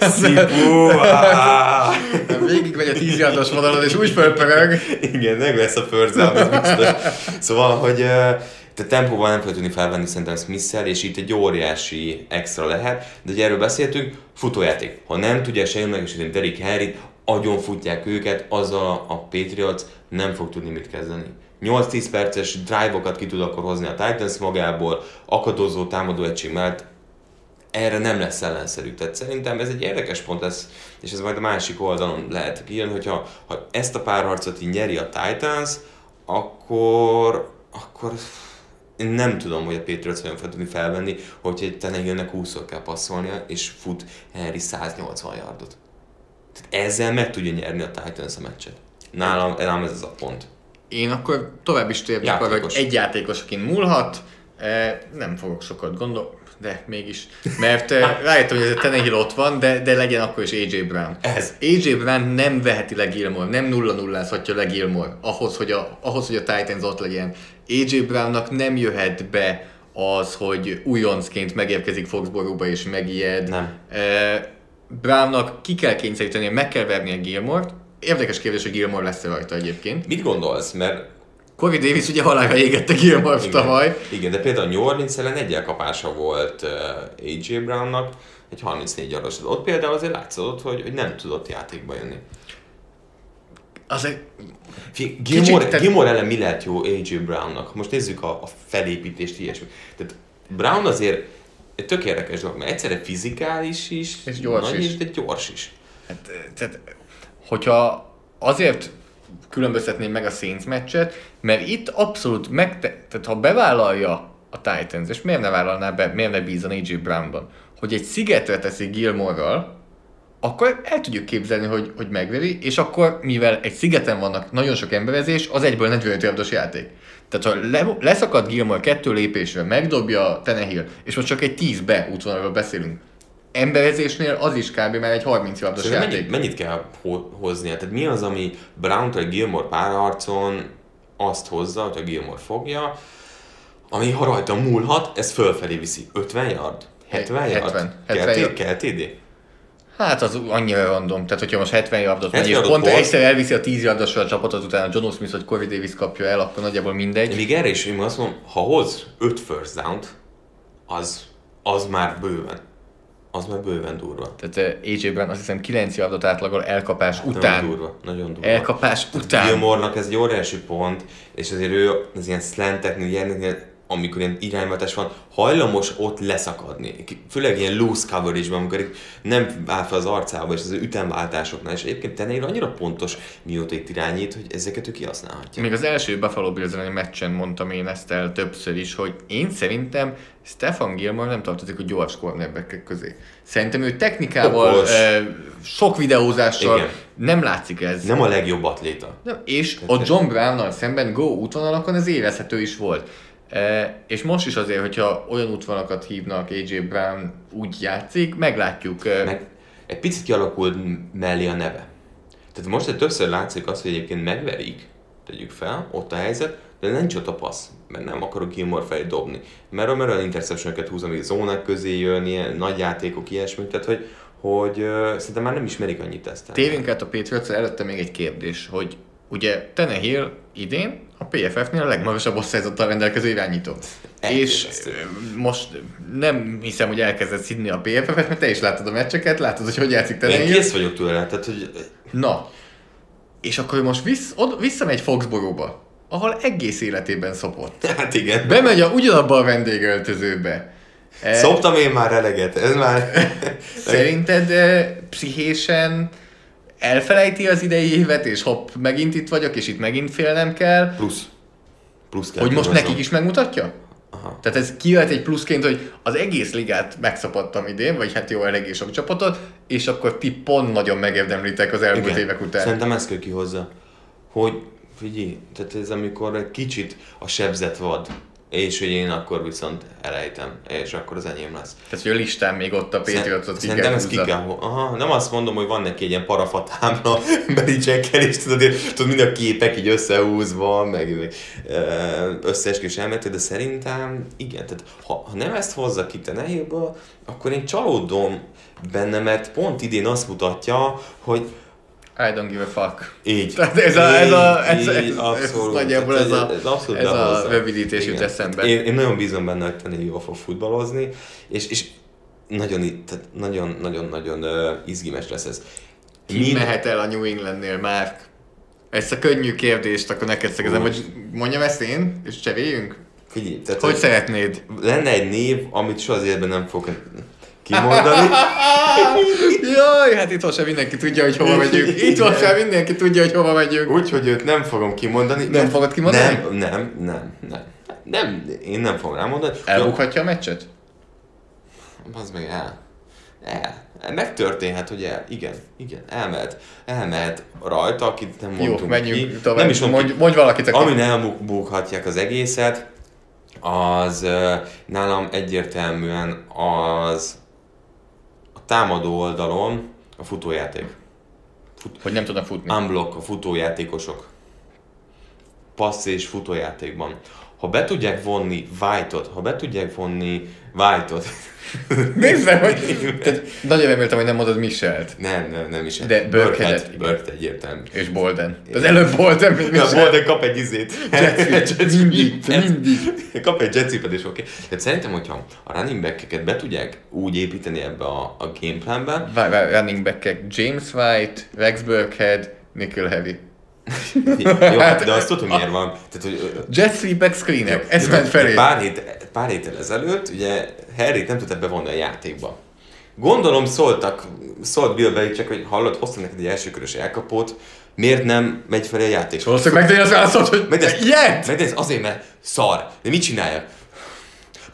Szipu! áh! Végig megy a 10 yardos vonalon, és úgy fölpörög. Igen, meg lesz a förzám, ez biztos. Szóval, hogy te tempóban nem fogod tudni felvenni szerintem smith és itt egy óriási extra lehet, de ugye erről beszéltünk, futójáték. Ha nem tudja se megesíteni Derrick Henry-t, agyon futják őket, azzal a Patriots nem fog tudni mit kezdeni. 8-10 perces drive-okat ki tud akkor hozni a Titans magából, akadozó támadó egység mellett, erre nem lesz ellenszerű. Tehát szerintem ez egy érdekes pont lesz, és ez majd a másik oldalon lehet kijön, hogyha ha ezt a párharcot így nyeri a Titans, akkor, akkor én nem tudom, hogy a Patriots olyan fel tudni felvenni, hogy egy Tenegilnek 20 kell passzolnia, és fut Henry 180 yardot. Tehát ezzel meg tudja nyerni a Titans a meccset. Nálam, nálam ez az a pont. Én akkor tovább is térnék arra, hogy Játékos. egy játékosaként múlhat. Eh, Nem fogok sokat gondolni, de mégis. Mert eh, rájöttem, hogy ez a Tenehill ott van, de, de legyen akkor is AJ Brown. Ez. AJ Brown nem veheti le Gilmore, nem 0 0 szatja le Gilmore, ahhoz hogy, a, ahhoz, hogy a Titans ott legyen. AJ Brownnak nem jöhet be az, hogy újoncként megérkezik Foxborough-ba és megijed. Nem. Eh, Brownnak ki kell kényszeríteni, meg kell vernie Gilmore-t. Érdekes kérdés, hogy Gilmore lesz-e rajta egyébként. Mit gondolsz? Mert Corey Davis ugye halálra égette Gilmore Igen. tavaly. Igen, de például New Orleans ellen egy elkapása volt uh, AJ Brownnak, egy 34 yardos. Ott például azért látszott, hogy, hogy nem tudott játékba jönni. Az egy... Fi- Gilmore, ellen mi lehet jó AJ Brownnak? Most nézzük a, a felépítést, ilyesmi. Tehát Brown azért egy tök érdekes dolog, mert egyszerre fizikális is, És gyors nagy is. de gyors is. Hát, tehát, hogyha azért különböztetném meg a Saints meccset, mert itt abszolút meg, tehát ha bevállalja a Titans, és miért ne vállalná be, miért ne bízon AJ Brownban, hogy egy szigetre teszi Gilmore-ral, akkor el tudjuk képzelni, hogy, hogy megveri, és akkor, mivel egy szigeten vannak nagyon sok emberezés, az egyből 45 yardos játék. Tehát ha le, leszakad Gilmore kettő lépésre, megdobja Tenehill, és most csak egy 10 be útvonalról beszélünk, emberezésnél az is kb. már egy 30 yardos Szerintem játék. mennyit, mennyit kell ho- hoznia? Tehát mi az, ami Brown-tól egy Gilmore párharcon azt hozza, hogy a Gilmore fogja, ami ha rajta múlhat, ez fölfelé viszi. 50 yard? 70 yard? 70. Kell, 70 T- yard. kell TD? Hát az annyira random, tehát hogyha most 70 yardot megy, 70 és pont hoz. egyszer elviszi a 10 yardosra a csapatot, utána John Smith vagy Corey Davis kapja el, akkor nagyjából mindegy. Még erre is én azt mondom, ha hoz 5 first down-t, az, az már bőven. Az már bőven durva. Tehát eh, AJ Brown azt hiszem 9 yardot átlagol elkapás Nagyon után. durva, nagyon durva. Elkapás után. Gilmore-nak ez egy óriási pont, és azért ő az ilyen slanteknél, ilyeneknél, amikor ilyen irányváltás van, hajlamos ott leszakadni. Főleg ilyen loose coverage-ban, amikor nem áll fel az arcába, és az ütemváltásoknál, és egyébként Tenél annyira pontos, mióta itt irányít, hogy ezeket ő kihasználhatja. Még az első Buffalo Bills meccsen mondtam én ezt el többször is, hogy én szerintem Stefan Gilmore nem tartozik a gyors cornerback közé. Szerintem ő technikával, Okos. sok videózással Igen. nem látszik ez. Nem a legjobb atléta. Nem, és a John Brownnal szemben go útvonalakon ez érezhető is volt. És most is azért, hogyha olyan útvonalakat hívnak, AJ Brown úgy játszik, meglátjuk. Meg egy picit kialakult mellé a neve. Tehát most egy többször látszik az, hogy egyébként megverik, tegyük fel, ott a helyzet, de nincs ott a passz, mert nem akarok Gilmore felé dobni. Mert, mert olyan interception húz, ami zónák közé jön, ilyen nagy játékok, ilyesmi, tehát hogy, hogy uh, szerintem már nem ismerik annyit ezt. Tévénk át a patriots előtte még egy kérdés, hogy ugye Tenehill idén a PFF-nél a legmagasabb osztályzattal rendelkező irányító. És Elképesztő. ö, most nem hiszem, hogy elkezdett szidni a PFF-et, mert te is láttad a meccseket, látod, hogy hogy játszik Én Tenehill. kész vagyok tőle, tehát hogy Na, és akkor most vissz, od, visszamegy Foxboróba, ahol egész életében szopott. hát igen. Bemegy a, ugyanabba a vendégöltözőbe. E, Szoptam én már eleget, ez már... Szerinted e, pszichésen elfelejti az idei évet, és hopp, megint itt vagyok, és itt megint félnem kell, Plusz. Plusz kell hogy most nekik is megmutatja? Aha. Tehát ez kijöhet egy pluszként, hogy az egész ligát megszopattam idén, vagy hát jó, eléggé sok csapatot, és akkor ti pont nagyon megérdemlitek az elmúlt Igen. évek után. Szerintem ezt kell kihozza. Hogy figyelj, tehát ez amikor egy kicsit a sebzet vad, és hogy én akkor viszont elejtem, és akkor az enyém lesz. Tehát, hogy a listán még ott a Patriotot ki kell ez ki kell, aha, nem azt mondom, hogy van neki egy ilyen parafatámla Belicsekkel, és tudod, tudod, mind a képek így összehúzva, meg összeesküvés elméletek, de szerintem igen, tehát ha, ha nem ezt hozza ki te nehéből, akkor én csalódom benne, mert pont idén azt mutatja, hogy I don't give a fuck. így. Tehát ez a- ez a- ez- ez- így, ez abszolút. nagyjából ez a- ez abszolút ez a rövidítés jut eszembe. Én, én, nagyon bízom benne, hogy Tenni jól fog futballozni, és, és nagyon, tehát nagyon, nagyon, nagyon uh, izgimes lesz ez. Ki Mind- mehet el a New Englandnél, Márk? Ezt a könnyű kérdést akkor neked szegezem, hogy mondjam ezt én, és cseréljünk? Figyelj, tehát Hogy szeretnéd? lenne egy név, amit soha az életben nem fogok kimondani. Jaj, hát itt sem mindenki tudja, hogy hova megyünk. Itt most sem mindenki tudja, hogy hova megyünk. Úgyhogy őt nem fogom kimondani. Nem fogod kimondani? Nem, nem, nem, nem. Nem, én nem fogom rámondani. Elbukhatja a meccset? Az meg el. El. Megtörténhet, hogy el. Igen, igen, elmehet. Elmehet rajta, akit nem Jó, mondtunk menjünk ki. tovább. Nem is mondj, mondj valakit, aki... Amin elbukhatják az egészet, az nálam egyértelműen az támadó oldalon a futójáték. Hogy nem tudnak futni. Unblock a futójátékosok. Passz és futójátékban. Ha be tudják vonni White-ot, ha be tudják vonni White-ot, Nézd meg, hogy... Tehát nagyon reméltem, hogy nem mondod Michelt. nem, nem, nem is. De Burkhead-et, igen. Burkhead egyértelmű. És Bolden. Az előbb Bolden, mint Ja, Michel. Bolden kap egy izét. Mindig, mindig. Kap egy jetsweepet és oké. Okay. Tehát szerintem, hogyha a running back-eket be tudják úgy építeni ebbe a, a gameplanbe, Várj, várj, running back James White, Rex Burkhead, Nickel Heavy. jó, hát, de azt tudom, miért van. Tehát, hogy, Jet sweepek screenek, ez ment felé. Pár, hét, pár héttel ezelőtt, ugye Harry nem tudták bevonni a játékba. Gondolom szóltak, szólt Bill Belichick, hogy hallod, hoztam neked egy elsőkörös elkapót, miért nem megy felé a játék? Valószínűleg megtenni az válaszolt, hogy Meg ez, ilyet! meg ez azért, mert szar. De mit csinálja?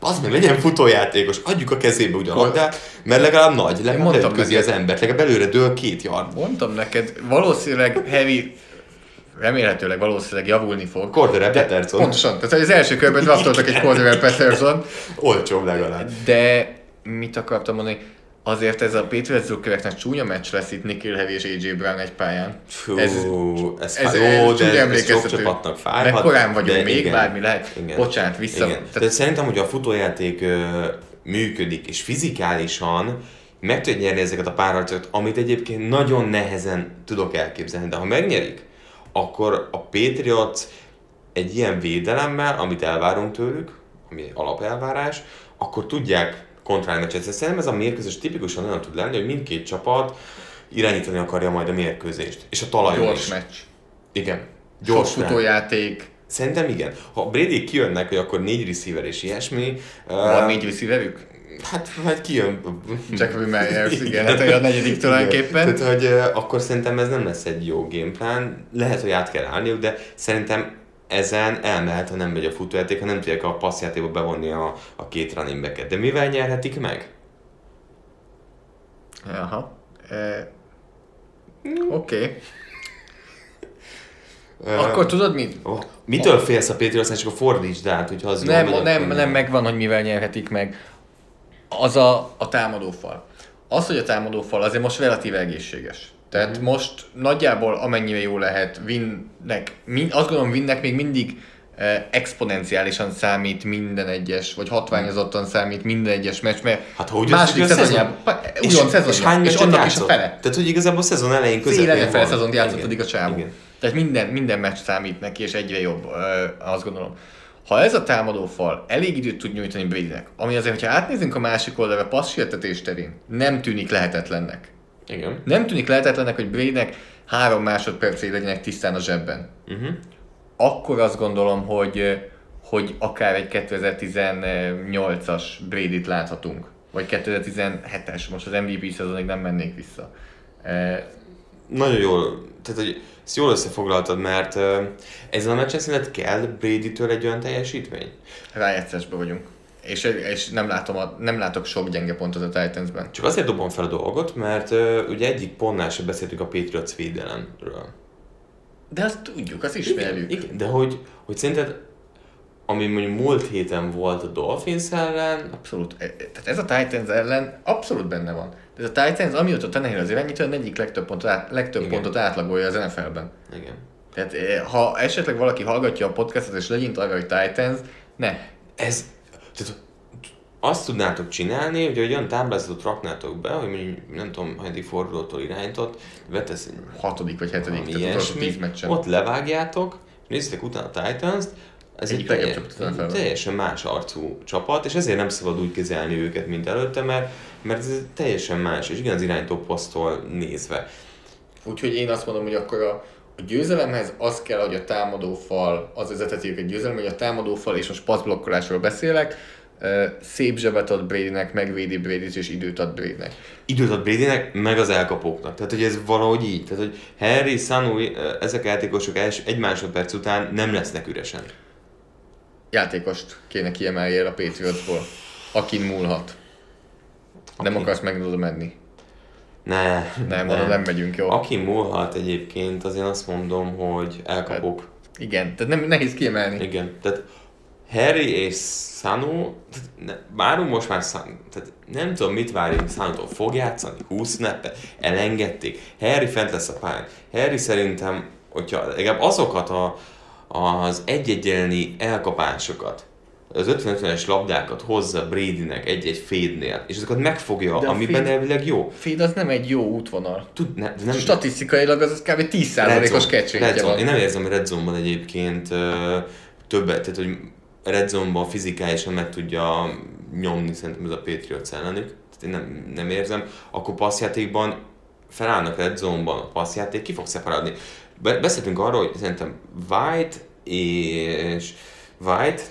Az meg legyen futójátékos, adjuk a kezébe ugyan a labdát, mert legalább nagy, legalább mondtam neked. az embert, legalább előre dől két yard. Mondtam neked, valószínűleg Heavy remélhetőleg valószínűleg javulni fog. Cordero De- Patterson. Pontosan, tehát az első körben draftoltak egy Cordero Patterson, Olcsóbb legalább. de mit akartam mondani, azért ez a Patriots drukkereknek csúnya meccs lesz itt Nikhil Heavy és AJ Brown egy pályán. Fú, ez, ez, ez, jó, ez de ez sok csapatnak fájhat. Meg korán vagyunk, de még igen, bármi lehet. Bocsánat, vissza- Igen. tehát- Tehát szerintem, hogy a futójáték ö, működik, és fizikálisan meg tudja nyerni ezeket a párharcokat, amit egyébként nagyon nehezen tudok elképzelni. De ha megnyerik, akkor a Patriots egy ilyen védelemmel, amit elvárunk tőlük, ami alapelvárás, akkor tudják kontrálni meccset. Szerintem ez a mérkőzés tipikusan olyan tud lenni, hogy mindkét csapat irányítani akarja majd a mérkőzést. És a talajon Gyors is. meccs. Igen. Gyors futójáték. Szerintem igen. Ha Brady kijönnek, hogy akkor négy receiver és ilyesmi, Van uh, négy receiverük? Hát majd kijön. Jack Myers, igen, hát olyan negyedik tulajdonképpen. Igen. Tehát, hogy akkor szerintem ez nem lesz egy jó gameplan. Lehet, hogy át kell állniuk, de szerintem ezen elmehet, ha nem megy a futójáték, ha nem tudják a passzjátékba bevonni a, a két running backet. De mivel nyerhetik meg? Aha. Eh, Oké. Okay. Akkor tudod mit? oh, mitől félsz a Patriotsnál, csak a fordítsd át, hogyha az Nem, nem, nem megvan, hogy mivel nyerhetik meg. Az a, a támadófal. Az, hogy a támadófal azért most relatív egészséges. Tehát mm. most nagyjából amennyire jó lehet, vinnek, min, azt gondolom vinnek még mindig eh, exponenciálisan számít minden egyes, vagy hatványozottan számít minden egyes meccs, mert Hát hogy második szezonjában, És, ugyan és, szezonja, hány és annak is a játszott? fele. Tehát, hogy igazából a szezon elején Fél közepén NFL van. szezont játszott addig a csávó. Tehát minden, minden meccs számít neki, és egyre jobb, azt gondolom. Ha ez a támadó fal elég időt tud nyújtani Bradynek, ami azért, hogyha átnézünk a másik oldalra passzsértetés terén, nem tűnik lehetetlennek. Igen. Nem tűnik lehetetlennek, hogy Bradynek három másodpercig legyenek tisztán a zsebben. Uh-huh. Akkor azt gondolom, hogy, hogy akár egy 2018-as Brady-t láthatunk. Vagy 2017-es, most az MVP szezonig nem mennék vissza. Eh, Nagyon jól, tehát hogy ezt jól összefoglaltad, mert uh, ezen a meccsen szerinted kell Brady-től egy olyan teljesítmény? rájátszásban vagyunk. És, és nem, látom a, nem látok sok gyenge pontot a Titansben. Csak azért dobom fel a dolgot, mert uh, ugye egyik pontnál sem beszéltünk a Patriots védelemről. De azt tudjuk, azt ismerjük. Igen, de hogy, hogy szerinted, ami mondjuk múlt héten volt a Dolphins ellen, Abszolút. E- e- Tehát ez a Titans ellen abszolút benne van. Ez a Titans, amióta Tannehill az irányító, a egyik legtöbb pontot, át, legtöbb Igen. pontot átlagolja az NFL-ben. igen. Tehát eh, ha esetleg valaki hallgatja a podcastot és legyint arra, hogy Titans, ne. Ez, tehát azt tudnátok csinálni, hogy egy olyan táblázatot raknátok be, hogy mondjuk nem tudom, hanyadik fordulótól irányított, betesz egy Hatodik vagy hetedik, tehát az utolsó tíz ilyesmi, meccsen. ott levágjátok, nézzétek utána a Titans-t, ez egy teljes, teljesen más arcú csapat, és ezért nem szabad úgy kezelni őket, mint előtte, mert, mert ez teljesen más, és igen az irányító posztól nézve. Úgyhogy én azt mondom, hogy akkor a, a győzelemhez az kell, hogy a támadófal, az vezeteti őket győzelem, hogy a támadófal, és most passzblokkolásról beszélek, szép zsebet ad Bradynek, megvédi Bradyt és időt ad Bradynek. Időt ad Bradynek, meg az elkapóknak. Tehát, hogy ez valahogy így. Tehát, hogy Harry, Sanu, ezek a játékosok egy másodperc után nem lesznek üresen. Játékost kéne kiemeljél a Patriotsból, akin múlhat. Nem Aki? akarsz meg oda menni. Ne, Nem, oda nem megyünk, jó? Aki múlhat egyébként, azért azt mondom, hogy elkapok. Igen, tehát nem nehéz kiemelni. Igen, tehát Harry és Sanu, várunk most már Sanu, tehát nem tudom mit várjunk Sanutól, fog játszani, 20 snappet, elengedték, Harry fent lesz a pályán. Harry szerintem, hogyha legalább azokat a, az egy-egy elleni elkapásokat, az 50-50-es labdákat hozza Bradynek egy-egy fédnél, és azokat megfogja, De amiben féd- elvileg jó. Feed az nem egy jó útvonal. Tud, ne, nem, Statisztikailag az, az kb. 10%-os catch van. Én nem érzem, hogy Red Zone-ban egyébként ö, többet, tehát hogy Red Zone-ban fizikálisan meg tudja nyomni szerintem ez a Patriots ellenük. Tehát én nem, nem érzem. Akkor passzjátékban felállnak Red Zone-ban a passzjáték, ki fog szeparadni. Be- beszéltünk arról, hogy szerintem White és White,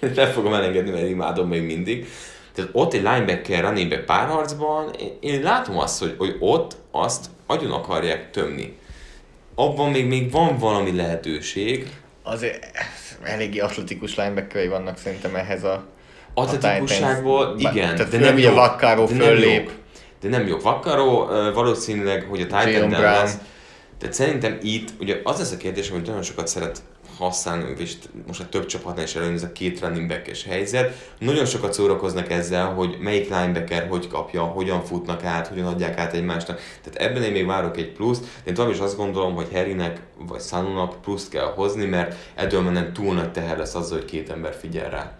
nem fogom elengedni, mert imádom még mindig. Tehát ott egy linebacker running back párharcban, én, én látom azt, hogy, hogy ott azt agyon akarják tömni. Abban még, még van valami lehetőség. Azért eléggé atletikus linebackerei vannak szerintem ehhez a Atletikusságból igen, Tehát de nem De nem föllép. De nem jó. Vakkaró ö, valószínűleg, hogy a Titan lesz. Tehát szerintem itt, ugye az lesz a kérdés, amit nagyon sokat szeret használni, és most a több csapatnál is előjön ez a két running back helyzet. Nagyon sokat szórakoznak ezzel, hogy melyik linebacker hogy kapja, hogyan futnak át, hogyan adják át egymásnak. Tehát ebben én még várok egy pluszt, de én tovább is azt gondolom, hogy Harrynek vagy Sanunak pluszt kell hozni, mert Edelmanen túl nagy teher lesz azzal, hogy két ember figyel rá.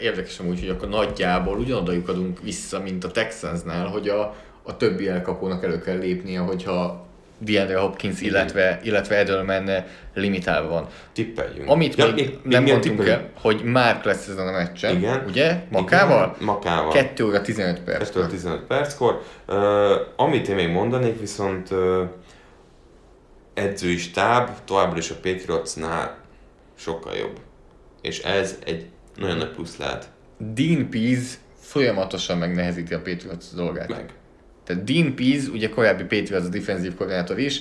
Érdekes amúgy, hogy akkor nagyjából ugyanoda lyukadunk vissza, mint a Texansnál, hogy a, a többi elkapónak elő kell lépnie, hogyha DeAndre Hopkins, illetve, illetve Edelman limitálva van. Tippeljünk. Amit Ja, még mi- nem mi- mondtunk tippeljünk? el, hogy Mark lesz ezen a meccsen, Igen. ugye? Makával? Igen, Makával. 2 óra 15 perc. 2 15 perckor. Uh, amit én még mondanék, viszont uh, edzői stáb továbbra is a Patriotsnál sokkal jobb. És ez egy nagyon nagy plusz lehet. Dean Pease folyamatosan megnehezíti a Patriots dolgát. Meg. Tehát Dean Pease, ugye korábbi Patriots defensív koordinátor is,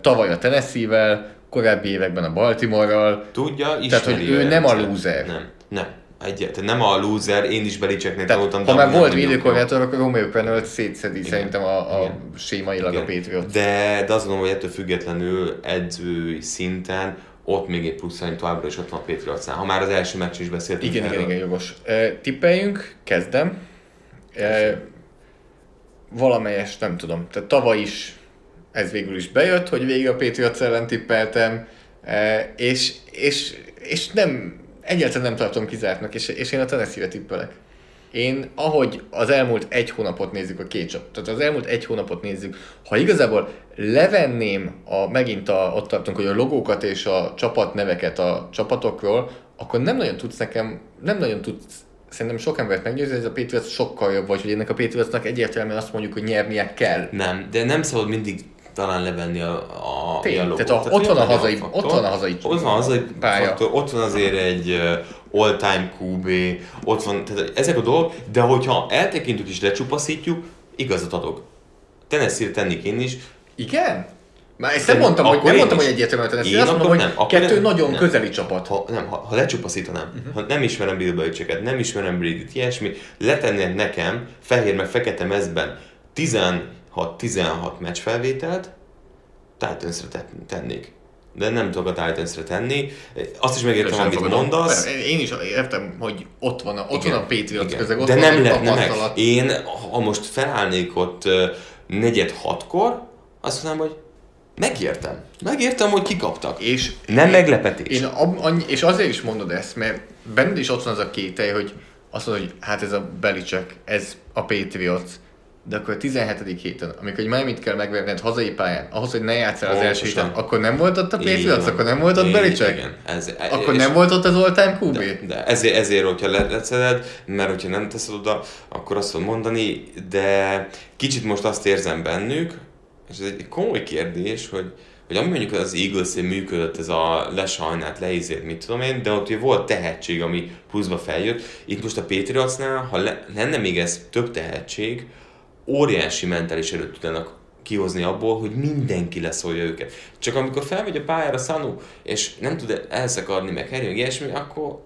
tavaly a Tennessee-vel, korábbi években a Baltimore-ral, Tudja, ismeri Tehát, hogy ő a nem a loser. Nem, nem. Egyáltalán nem a loser, én is Belicseknél tanultam. ha már volt védőkoordinátor, akkor Romeo Penölt szétszedi Igen. szerintem a, a Igen. sémailag a Igen. Patriots. De, de azt gondolom, hogy ettől függetlenül edzői szinten ott még egy plusz szerint továbbra is ott van a Patriotsnál. Ha már az első meccs is beszéltünk Igen, igen, erről. igen, jogos. E, tippeljünk, kezdem. E, valamelyes, nem tudom. Tehát tavaly is ez végül is bejött, hogy végig a Patriots ellen tippeltem, e, és, és, és nem, egyáltalán nem tartom kizártnak, és, és én a Tennessee-re tippelek. Én, ahogy az elmúlt egy hónapot nézzük a két csapat, tehát az elmúlt egy hónapot nézzük, ha igazából levenném a, megint a, ott tartunk, hogy a logókat és a csapatneveket a csapatokról, akkor nem nagyon tudsz nekem, nem nagyon tudsz szerintem sok embert meggyőzni, hogy ez a Patriots sokkal jobb, vagy hogy ennek a Patriotsnak egyértelműen azt mondjuk, hogy nyernie kell. Nem, de nem szabad mindig talán levenni a, a, Tény, a logót. tehát a- ott van a hazai- faktor. ott van a hazai ott van a hazai pálya. faktor, ott van azért egy uh, all-time QB, ott van, tehát ezek a dolgok, de hogyha eltekintjük és lecsupaszítjuk, igazat adok. Tennessee-re tennék én is, Igen? Már ezt nem mondtam, hogy, nem én mondtam, is. hogy egyértelműen Tennessee, Én azt mondom, hogy nem, akkor kettő nem. nagyon Nem. közeli csapat. ha, nem, ha, ha lecsupaszítanám, uh-huh. ha nem ismerem Bill Belichicket, nem ismerem Brady-t, ilyesmi, letennék nekem fehér meg fekete mezben 16-16 meccs felvételt, Titans-re te- tennék. De nem tudok a Titans-re tenni. Azt is megértem, amit fogadom. mondasz. Én is értem, hogy ott van a, ott Igen, van a Patriots közeg, ott De van nem lehetne meg. Én, ha most felállnék ott negyed hatkor, azt mondanám, hogy megértem. Megértem, hogy kikaptak. És Nem én- meglepetés. Én ab, annyi, és azért is mondod ezt, mert benned is ott van az a kételj, hogy azt mondod, hogy hát ez a Belichick, ez a Patriots, de akkor a 17. héten, amikor egy Miami-t kell megverned hazai pályán, ahhoz, hogy ne játszál az első héten, akkor nem volt ott a Patriots, akkor nem volt ott Így, Belichick? Igen. Ez, Akkor nem volt ott az all-time QB? De, de ezért, ezért, hogyha le- leceded, mert hogyha nem teszed oda, akkor azt fogod mondani, de kicsit most azt érzem bennük, és ez egy komoly kérdés, hogy, hogy ami mondjuk az eagles működött, ez a lesajnált, leizért, mit tudom én, de ott ugye volt tehetség, ami pluszba feljött. Itt most a Patriotsnál, ha le, lenne még ez több tehetség, óriási mentális erőt tudnának kihozni abból, hogy mindenki leszólja őket. Csak amikor felmegy a pályára Sanu, és nem tud elszakadni, meg meg ilyesmi, akkor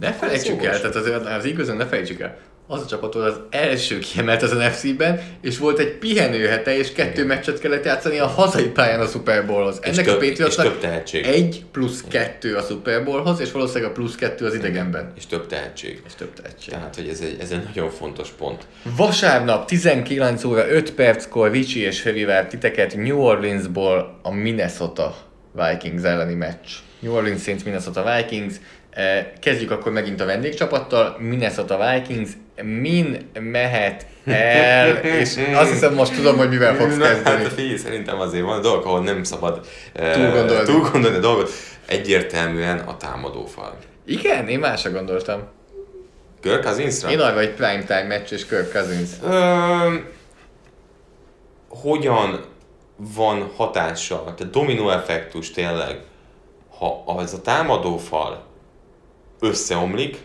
Ne felejtsük el, tehát az, az igazán ne felejtsük el. Az a csapat volt az első kiemelt az NFC-ben, és volt egy pihenőhete, és kettő meccset kellett játszani a hazai pályán a Super Bowlhoz. Ennek több- a Patriotsnak egy plusz kettő a Super Bowlhoz, és valószínűleg a plusz kettő az idegenben. és több tehetség. És több tehetség. Tehát, hogy ez egy, ez egy nagyon fontos pont. Vasárnap 19 óra 5 perckor Ricsi és Feri titeket New Orleansból a Minnesota Vikings elleni meccs. New Orleans Saints Minnesota Vikings. Eh, Kezdjük akkor megint a vendégcsapattal. Minnesota Vikings min mehet el, és azt hiszem most tudom, hogy mivel fogsz Na, kezdeni. hát figyelj, szerintem azért van dolgok, ahol nem szabad eh, Túlgondolni. túlgondolni a dolgot. Egyértelműen a támadófal. Igen, én másra gondoltam. Kirk Cousinsra? Én arra, hogy primetime meccs és Kirk Cousins. Ö, hogyan van hatása, tehát dominó effektus tényleg, ha az a támadófal összeomlik,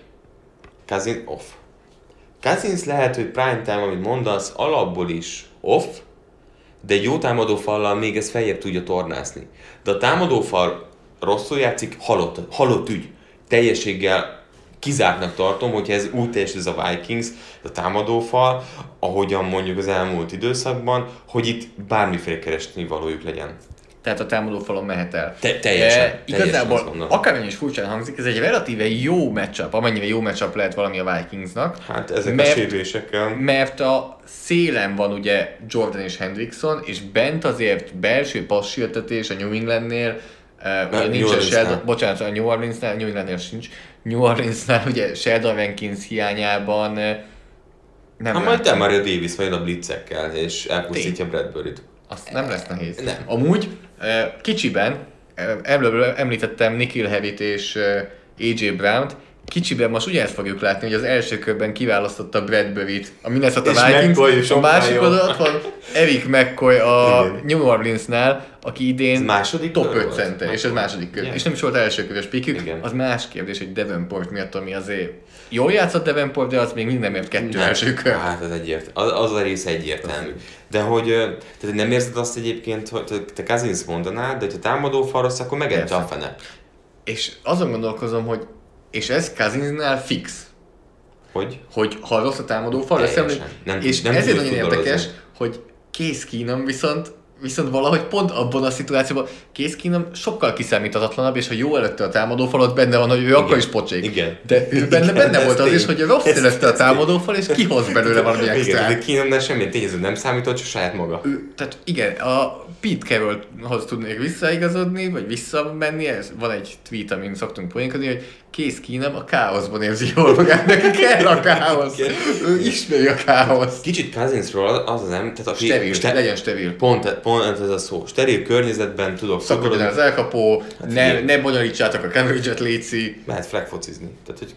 Cousins off. Cousins lehet, hogy prime time, amit mondasz, alapból is off, de egy jó támadófallal még ez feljebb tudja tornászni. De a támadófal rosszul játszik, halott, halott ügy. Teljességgel kizártnak tartom, hogyha ez úgy teljesít ez a Vikings, a támadófal, ahogyan mondjuk az elmúlt időszakban, hogy itt bármiféle keresni valójuk legyen. Tehát a támadó falon mehet el. Te- teljesen, teljesen azt igazából, gondolom. akármennyi is furcsán hangzik, ez egy relatíve jó matchup, amennyire jó matchup lehet valami a Vikingsnak. Hát ezek Mert- a sérülésekkel. Mert a szélen van ugye Jordan és Hendrickson, és bent azért belső passértetés a New Englandnél, uh, ugye nincs a. Sheldon, bocsánat, a New Orleansnál, New Englandnél sincs, New Orleansnál ugye Sheldon Rankins hiányában eh, nem Hát majd látom. Demario Davis vagy a blitzekkel, és elpusztítja Bradbury-t. Azt nem lesz nehéz. Nem. Amúgy kicsiben, előbb említettem Nikhil Hevit és AJ Brown-t, kicsiben most ugyanezt fogjuk látni, hogy az első körben kiválasztotta Bradbury-t a Minnesota És Vikings, McCoy a másik oldalon ott van Eric McCoy a Igen. New Orleansnál, aki idén Ez második top kör 5 volt? center, és ez második kör. Igen. És nem is volt első körös pikük, az más kérdés, hogy Davenport miatt, ami azért jól játszott Davenport, de az még mindenért kettő Nem. első kör. Hát az egyért, az, az a rész egyértelmű. De hogy tehát nem érzed azt egyébként, hogy te- Kazinsz mondanád, de ha támadó fal rossz, akkor megette a fene. És azon gondolkozom, hogy és ez Kazinsnál fix, Hogy? hogy ha rossz a támadó fal, Nem- és nem ezért nagyon érdekes, hogy Case Keenum viszont viszont valahogy pont abban a szituációban Case Keenum sokkal kiszámíthatatlanabb, és ha jó előtte a támadófal, ott benne van, hogy ő akkor is pocsék. Igen. De ő benne, Igen, benne volt az is, hogy rossz Ez- előtte a támadófal, és kihoz belőle valami Igen, de. Keenumnál semmilyen tényező nem számított, csak saját maga. Ő, tehát igen, a Pete Carrollhoz tudnék visszaigazodni, vagy visszamenni, ez van egy tweet, amin szoktunk poénkodni, hogy Case Keenum a káoszban érzi jól magát, neki kell a káosz. Ő ismeri a káoszt. Kicsit Kazinsról az az nem, tehát aki... Steril, ste- legyen steril. Pont, pont ez a szó. Steril környezetben tudok Szakadjon el az elkapó, ne, Hát igen. ne bonyolítsátok a coverage-et, léci. Mehet flag focizni. Tehát, hogy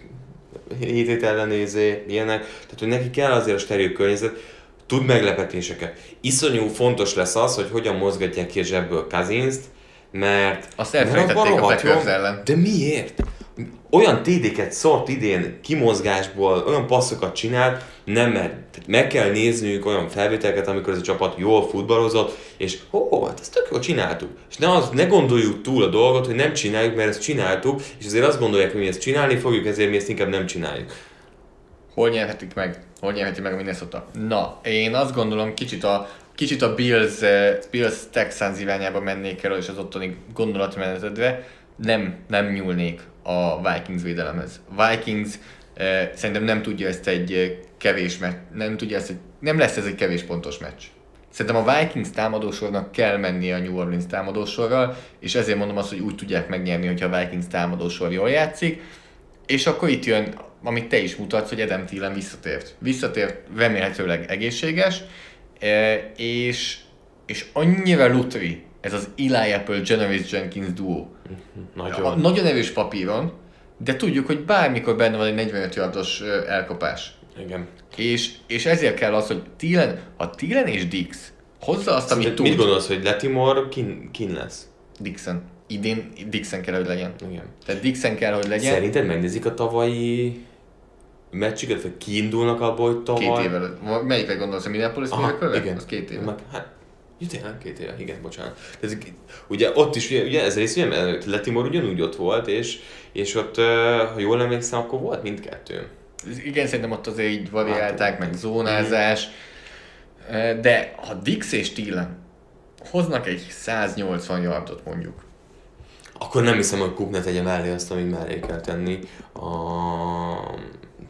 hétét ellenézé, ilyenek. Tehát, hogy neki kell azért a steril környezet, tud meglepetéseket. Iszonyú fontos lesz az, hogy hogyan mozgatják ki a zsebből Kazinszt, mert... Azt mert elfelejtették a Packers ellen. De miért? Olyan TD-ket szórt idén kimozgásból, olyan passzokat csinált, nem mer. Tehát meg kell néznünk olyan felvételeket, amikor ez a csapat jól futballozott, és ó, hát ezt tök jól csináltuk. És ne, az, ne gondoljuk túl a dolgot, hogy nem csináljuk, mert ezt csináltuk, és azért azt gondolják, hogy mi ezt csinálni fogjuk, ezért mi ezt inkább nem csináljuk. Hol nyerhetik meg? Hol nyerheti meg a Minnesota? Na, én azt gondolom, kicsit a, kicsit a Bills, eh, Bills Texans irányába mennék el, és az ottani gondolatmenetedre nem, nem nyúlnék a Vikings védelemhez. Vikings eh, szerintem nem tudja ezt egy eh, kevés meccs, nem tudja ezt egy, nem lesz ez egy kevés pontos meccs. Szerintem a Vikings támadósornak kell mennie a New Orleans támadósorral, és ezért mondom azt, hogy úgy tudják megnyerni, hogyha a Vikings támadósor jól játszik. És akkor itt jön, amit te is mutatsz, hogy Adam Thielen visszatért. Visszatért, remélhetőleg egészséges, e, és, és annyira lutri ez az Eli Apple Generous Jenkins duo. Nagyon. A, nagyon erős papíron, de tudjuk, hogy bármikor benne van egy 45 yardos elkapás. Igen. És, és ezért kell az, hogy Thielen, ha Thielen és Dix hozza azt, amit Mit, tud, mit gondolsz, hogy Letimor kin, kin lesz? Dixon. Idén Dixon kell, hogy legyen. Igen. Tehát Dixon kell, hogy legyen. Szerinted megnézik a tavalyi meccsüket, vagy kiindulnak abból, hogy tavaly... Két évvel. Melyikre gondolsz, a Minneapolis miracle igen. Az két éve. Meg, hát, jó, tényleg két éve, igen, bocsánat. Ez, ugye ott is, ugye, ugye ez rész, ugye, Letimor ugyanúgy ott volt, és, és ott, ha jól emlékszem, akkor volt mindkettő. Igen, szerintem ott azért így variálták, Látom. meg zónázás. De ha Dix és Thielen hoznak egy 180 yardot mondjuk, Akkor nem hiszem, hogy ne tegye mellé azt, amit mellé kell tenni a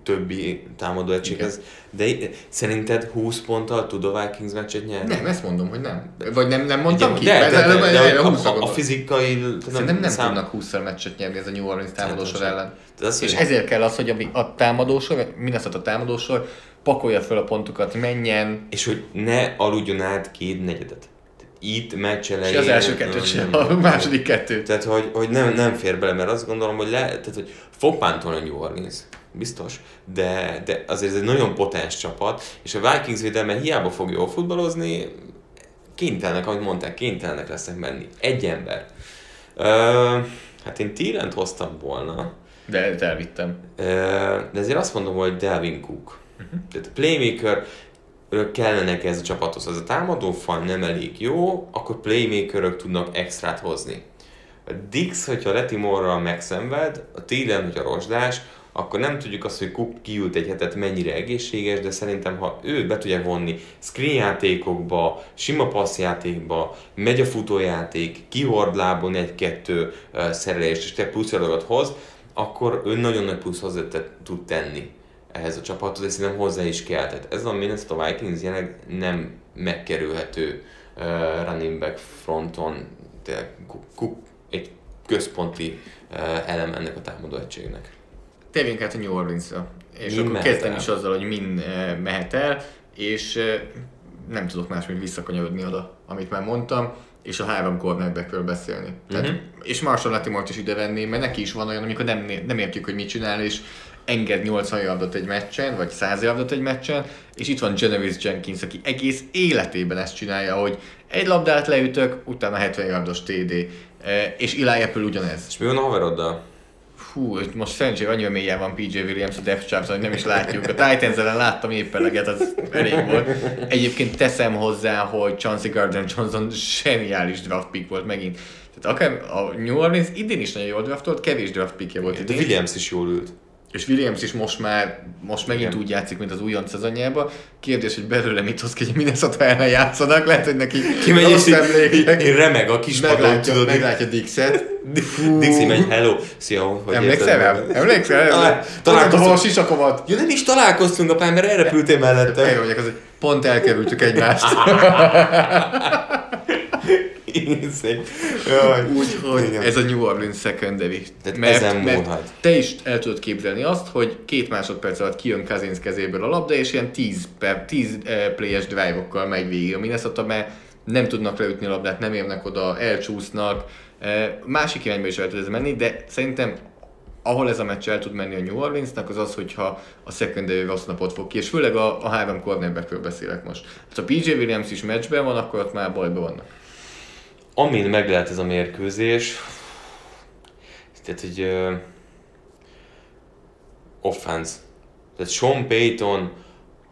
többi támadó egységhez. De szerinted 20 ponttal tud a Vikings meccset nyerni? nem, ezt mondom, hogy nem. Vagy nem, nem mondtam Igen, ki? de, de, de, de, de, a, 20-ra a, a fizikai... Szerintem nem szám- tudnak 20 meccset nyerni ez a New Orleans támadósor Szerintem sem. ellen. Tehát az, És ezért kell az, hogy a, a támadósor, Minnesota támadósor pakolja fel a pontokat, menjen, És hogy ne aludjon át két negyedet. Itt meccs és elején... az első kettőt sem, a második kettőt. Tehát, hogy, hogy nem, nem fér bele, mert azt gondolom, hogy, le, tehát, hogy fog pántolni New Orleans, biztos, de, de azért ez egy nagyon potens csapat, és a Vikings védelme hiába fog jól futballozni, kénytelenek, ahogy mondták, kénytelenek lesznek menni. Egy ember. Ö, hát én Tírent hoztam volna, De elvittem. Ö, de ezért azt mondom, hogy Delvin Cook. Uh-huh. Tehát a playmaker kellene ez a csapathoz. Az a támadó fal nem elég jó, akkor playmakerök tudnak extrát hozni. A Dix, hogyha Letimorral megszenved, a Thielen, hogyha rozsdás, akkor nem tudjuk azt, hogy Cook kiült egy hetet mennyire egészséges, de szerintem ha ő be tudja vonni screen játékokba, sima passzjátékba, megy a futójáték, kihord lábon egy-kettő szerelést, és te plusz hoz, akkor ő nagyon nagy plusz hozzá tud tenni ehhez a csapathoz, és szerintem hozzá is kell. Tehát ez a Minnesota Vikings jelenleg nem megkerülhető uh, running back fronton, Cook egy központi uh, elem ennek a támadó egységnek. Térjünk át a New Orleans-ra. És Min akkor el? is azzal, hogy min eh, mehet el, és eh, nem tudok más, mint visszakanyarodni oda, amit már mondtam, és a három cornerbackről beszélni. Tehát, uh-huh. És Marshall Latimort is ide venni, mert neki is van olyan, amikor nem, nem értjük, hogy mit csinál, és enged 80 yardot egy meccsen, vagy 100 yardot egy meccsen, és itt van Genevieve Jenkins, aki egész életében ezt csinálja, hogy egy labdát leütök, utána 70 yardos TD, és Eli Apple ugyanez. És mi van a haveroddal? Hú, most szerencsére annyira mélyen van PJ Williams a depth chart, hogy nem is látjuk. A Titans ellen láttam épp eleget, az elég volt. Egyébként teszem hozzá, hogy Chauncey Gardner Johnson zseniális draft pick volt megint. Tehát akár a New Orleans idén is nagyon jól draftolt, kevés draft pickje volt idén. De Williams is jól ült. És Williams is most már, most megint Igen. úgy játszik, mint az újonc szezonjában. Kérdés, hogy belőle mit hoz ki, hogy Minnesota ellen játszanak, lehet, hogy neki Kimegy és én remeg a kis meglátja, tudod. Meglátja Dixet. Dixi megy, hello, szia, hogy Emlékszel rám? Emlékszel rám? Találkoztunk a sisakomat. Ja, nem is találkoztunk a pár, mert erre repültél mellette. Én vagyok, az, hogy pont elkerültük egymást. Úgyhogy ez a New Orleans secondary. Tehát mert, mert te is el tudod képzelni azt, hogy két másodperc alatt kijön Cousins kezéből a labda, és ilyen 10, per, 10 uh, playes drive-okkal megy végig a Minnesota, mert nem tudnak leütni a labdát, nem érnek oda, elcsúsznak. Uh, másik irányba is el tud ez menni, de szerintem ahol ez a meccs el tud menni a New Orleansnak, az az, hogyha a secondary rossz napot fog ki, és főleg a, a három cornerbackről beszélek most. Ha PJ Williams is meccsben van, akkor ott már bajban vannak amin meg lehet ez a mérkőzés, tehát, hogy uh, offense. Tehát Sean Payton,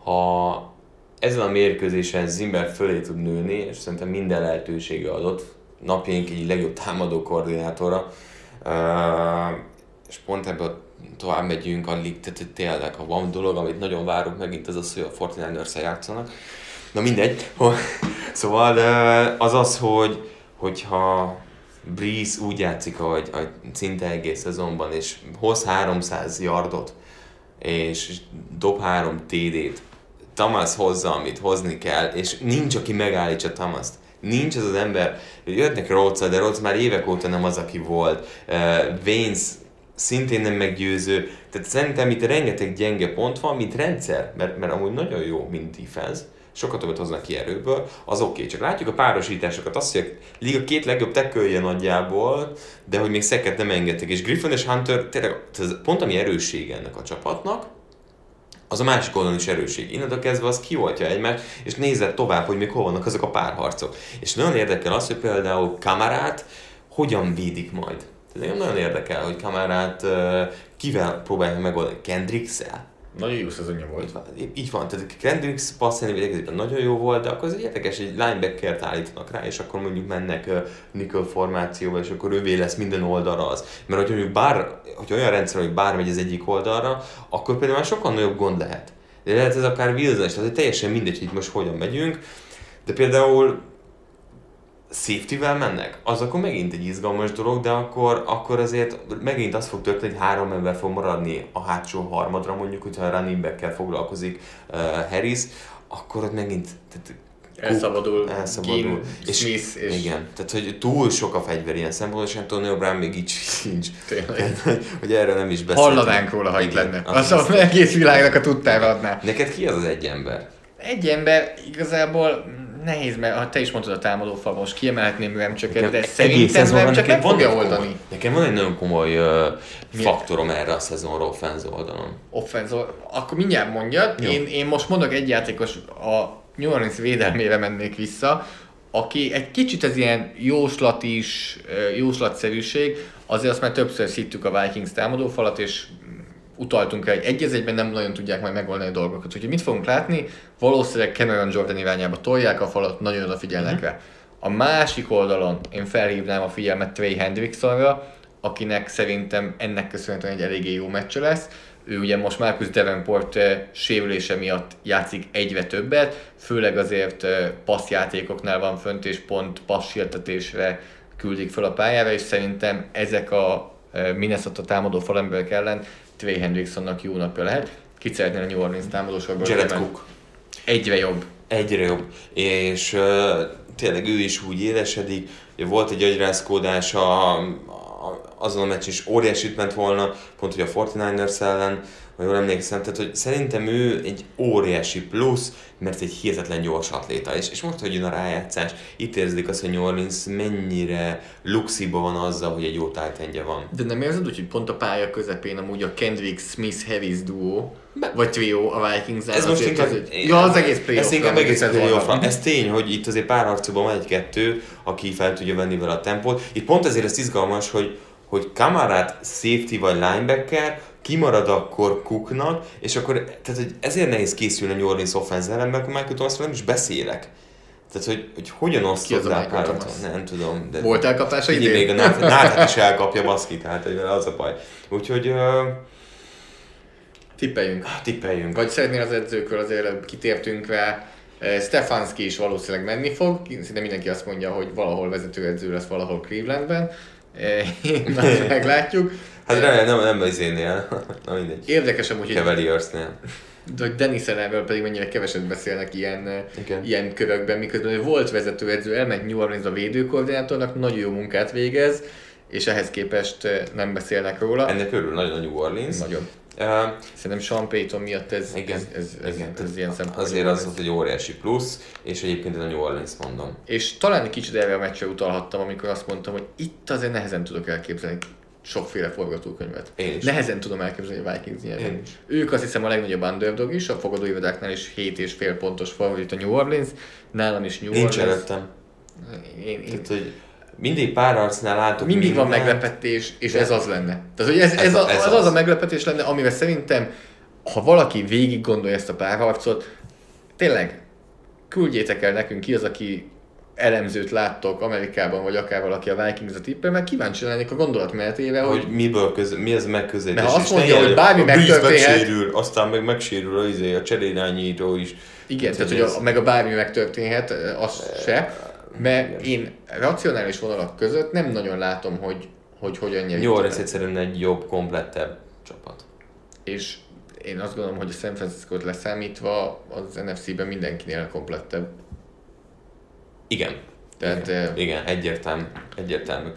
ha ezen a mérkőzésen Zimmer fölé tud nőni, és szerintem minden lehetősége adott, napjaink egy legjobb támadó koordinátora, uh, és pont ebből tovább megyünk a lig, tehát tényleg, ha van dolog, amit nagyon várunk megint, az az, hogy a 49ers játszanak. Na mindegy. Szóval az az, hogy hogyha Breeze úgy játszik, ahogy, ahogy szinte egész szezonban, és hoz 300 yardot, és dob 3 TD-t, Thomas hozza, amit hozni kell, és nincs, aki megállítsa Thomas-t. Nincs az az ember, jöttnek Rhodes, de Rhodes már évek óta nem az, aki volt. Uh, Vance szintén nem meggyőző. Tehát szerintem itt rengeteg gyenge pont van, mint rendszer, mert, mert amúgy nagyon jó, mint defense, sokat többet hoznak ki erőből, az oké. Okay. Csak látjuk a párosításokat, azt, hogy a liga két legjobb tekkölje nagyjából, de hogy még szeket nem engedtek. És Griffin és Hunter tényleg pont ami erőssége ennek a csapatnak, az a másik oldalon is erősség. Innentől kezdve az kioltja egymást, és nézett tovább, hogy még hol vannak azok a párharcok. És nagyon érdekel az, hogy például kamerát hogyan védik majd. Tehát nagyon érdekel, hogy kamerát kivel próbálja megoldani. Kendricks-el? Nagyon jó szezonja volt. Így van, tehát Kendricks passzolni védekezésben nagyon jó volt, de akkor az érdekes, egy linebackert állítanak rá, és akkor mondjuk mennek nickel formációba, és akkor ővé lesz minden oldalra az. Mert hogyha mondjuk bár, hogyha olyan rendszer, hogy bár megy az egyik oldalra, akkor például már sokkal nagyobb gond lehet. De lehet ez akár Wilson is, tehát teljesen mindegy, hogy itt most hogyan megyünk. De például safety-vel mennek, az akkor megint egy izgalmas dolog, de akkor, akkor azért megint az fog történni, hogy három ember fog maradni a hátsó harmadra, mondjuk, hogyha a running back foglalkozik uh, Harris, akkor ott megint tehát, elszabadul, elszabadul. Ginn, és, Smith és... Igen, tehát hogy túl sok a fegyver ilyen szempontból, és Antonio Brown még így sincs. Tényleg. hogy erről nem is beszélünk. Hallanánk róla, ha itt lenne. Az az egész világnak a tudtára adná. Neked ki az az egy ember? Egy ember igazából nehéz, mert ha te is mondtad a támadó fal, most kiemelhetném Remcsöket, de szerintem Remcsök nem fogja oldani. Nekem van egy nagyon komoly uh, faktorom erre a szezonra offenz oldalon. Offenz Akkor mindjárt mondjad. Én, én most mondok egy játékos, a New Orleans védelmére mennék vissza, aki egy kicsit ez ilyen jóslat is, jóslatszerűség, azért azt már többször szittük a Vikings támadófalat, és utaltunk el, hogy egy egyben nem nagyon tudják majd megoldani a dolgokat. Úgyhogy mit fogunk látni? Valószínűleg Cameron Jordan irányába tolják a falat, nagyon odafigyelnek mm-hmm. rá. A másik oldalon én felhívnám a figyelmet Trey Hendricksonra, akinek szerintem ennek köszönhetően egy eléggé jó meccse lesz. Ő ugye most Marcus Davenport eh, sérülése miatt játszik egyre többet, főleg azért eh, passzjátékoknál van fönt, és pont passzsértetésre küldik fel a pályára, és szerintem ezek a eh, Minnesota támadó falemberek ellen Trey Hendricksonnak jó napja lehet. Ki szeretnél a New Orleans támadósorban? Jared Cook. Egyre jobb. Egyre jobb. És uh, tényleg ő is úgy élesedik. Volt egy agyrázkódás a, a, azon a meccs is óriásit ment volna, pont hogy a 49ers ellen, ha jól emlékszem, tehát hogy szerintem ő egy óriási plusz, mert egy hihetetlen gyors atléta, és, és most, hogy jön a rájátszás, itt érzik azt, hogy New Orleans mennyire luxiba van azzal, hogy egy jó tájtendje van. De nem érzed úgy, hogy pont a pálya közepén amúgy a Kendrick Smith Heavis duo, vagy trio a vikings Ez most inkább, az, ja, az egész playoff ez inkább egész playoff Ez tény, hogy itt azért pár harcban van egy-kettő, aki fel tudja venni vele a tempót. Itt pont ezért ez izgalmas, hogy, hogy Kamarát safety vagy linebacker, kimarad akkor Cooknak, és akkor tehát, hogy ezért nehéz készülni a New Orleans offense ellen, mert Michael thomas nem is beszélek. Tehát, hogy, hogy hogyan osztod rá párat, nem tudom. De Volt elkapása idén? Még a Náthat is elkapja baszki, tehát az a baj. Úgyhogy... Uh, tippeljünk. Tippeljünk. Vagy szeretnél az edzőkről azért kitértünk rá. Stefanski is valószínűleg menni fog, szinte mindenki azt mondja, hogy valahol vezetőedző lesz valahol Clevelandben. Én meglátjuk. Hát remélem, nem, nem az énnél. Na mindegy. Érdekes amúgy, Cavaliersnél. De hogy Dennis Ellenről pedig mennyire keveset beszélnek ilyen, Igen. ilyen körökben, miközben volt vezetőedző, elment New Orleans a védőkoordinátornak, nagyon jó munkát végez, és ehhez képest eh, nem beszélnek róla. Ennek örül nagyon a New Orleans. Nagyon. Uh, Szerintem Sean Payton miatt ez, igen, ez, ez, ez, igen. ez, ez ilyen szempontból. Azért az volt egy óriási plusz, és egyébként ez a New Orleans mondom. És talán egy kicsit erre a meccsre utalhattam, amikor azt mondtam, hogy itt azért nehezen tudok elképzelni sokféle forgatókönyvet. Én is. Nehezen tudom elképzelni a Vikings nyerni. Ők azt hiszem a legnagyobb underdog is, a fogadóivadáknál is 7,5 pontos favorit a New Orleans, nálam is New Nincs Orleans. előttem. Én, én... Tehát, hogy mindig pár arcnál látok Mindig minden. van meglepetés, és de... ez az lenne. Tehát, hogy ez, ez, ez, a, ez az, az a meglepetés lenne, amivel szerintem, ha valaki végig gondolja ezt a párharcot, tényleg küldjétek el nekünk ki az, aki elemzőt láttok Amerikában, vagy akár valaki a Vikings-a tippel, mert kíváncsi lennék a gondolatmenetével, hogy, hogy miből köz, mi ez megközelítés. Mert azt mondja, hogy bármi megtörténhet. megsérül, aztán meg megsérül a, izé, a cserélányító is. Igen, tehát, hogy a, meg a bármi megtörténhet, az se. Mert én racionális vonalak között nem nagyon látom, hogy, hogy hogyan nyerjük. Jó, ez egyszerűen egy jobb, komplettebb csapat. És én azt gondolom, hogy a San Francisco-t leszámítva az NFC-ben mindenkinél komplettebb. Igen. Tehát, igen, uh, igen egyértelmű, egyértelmű.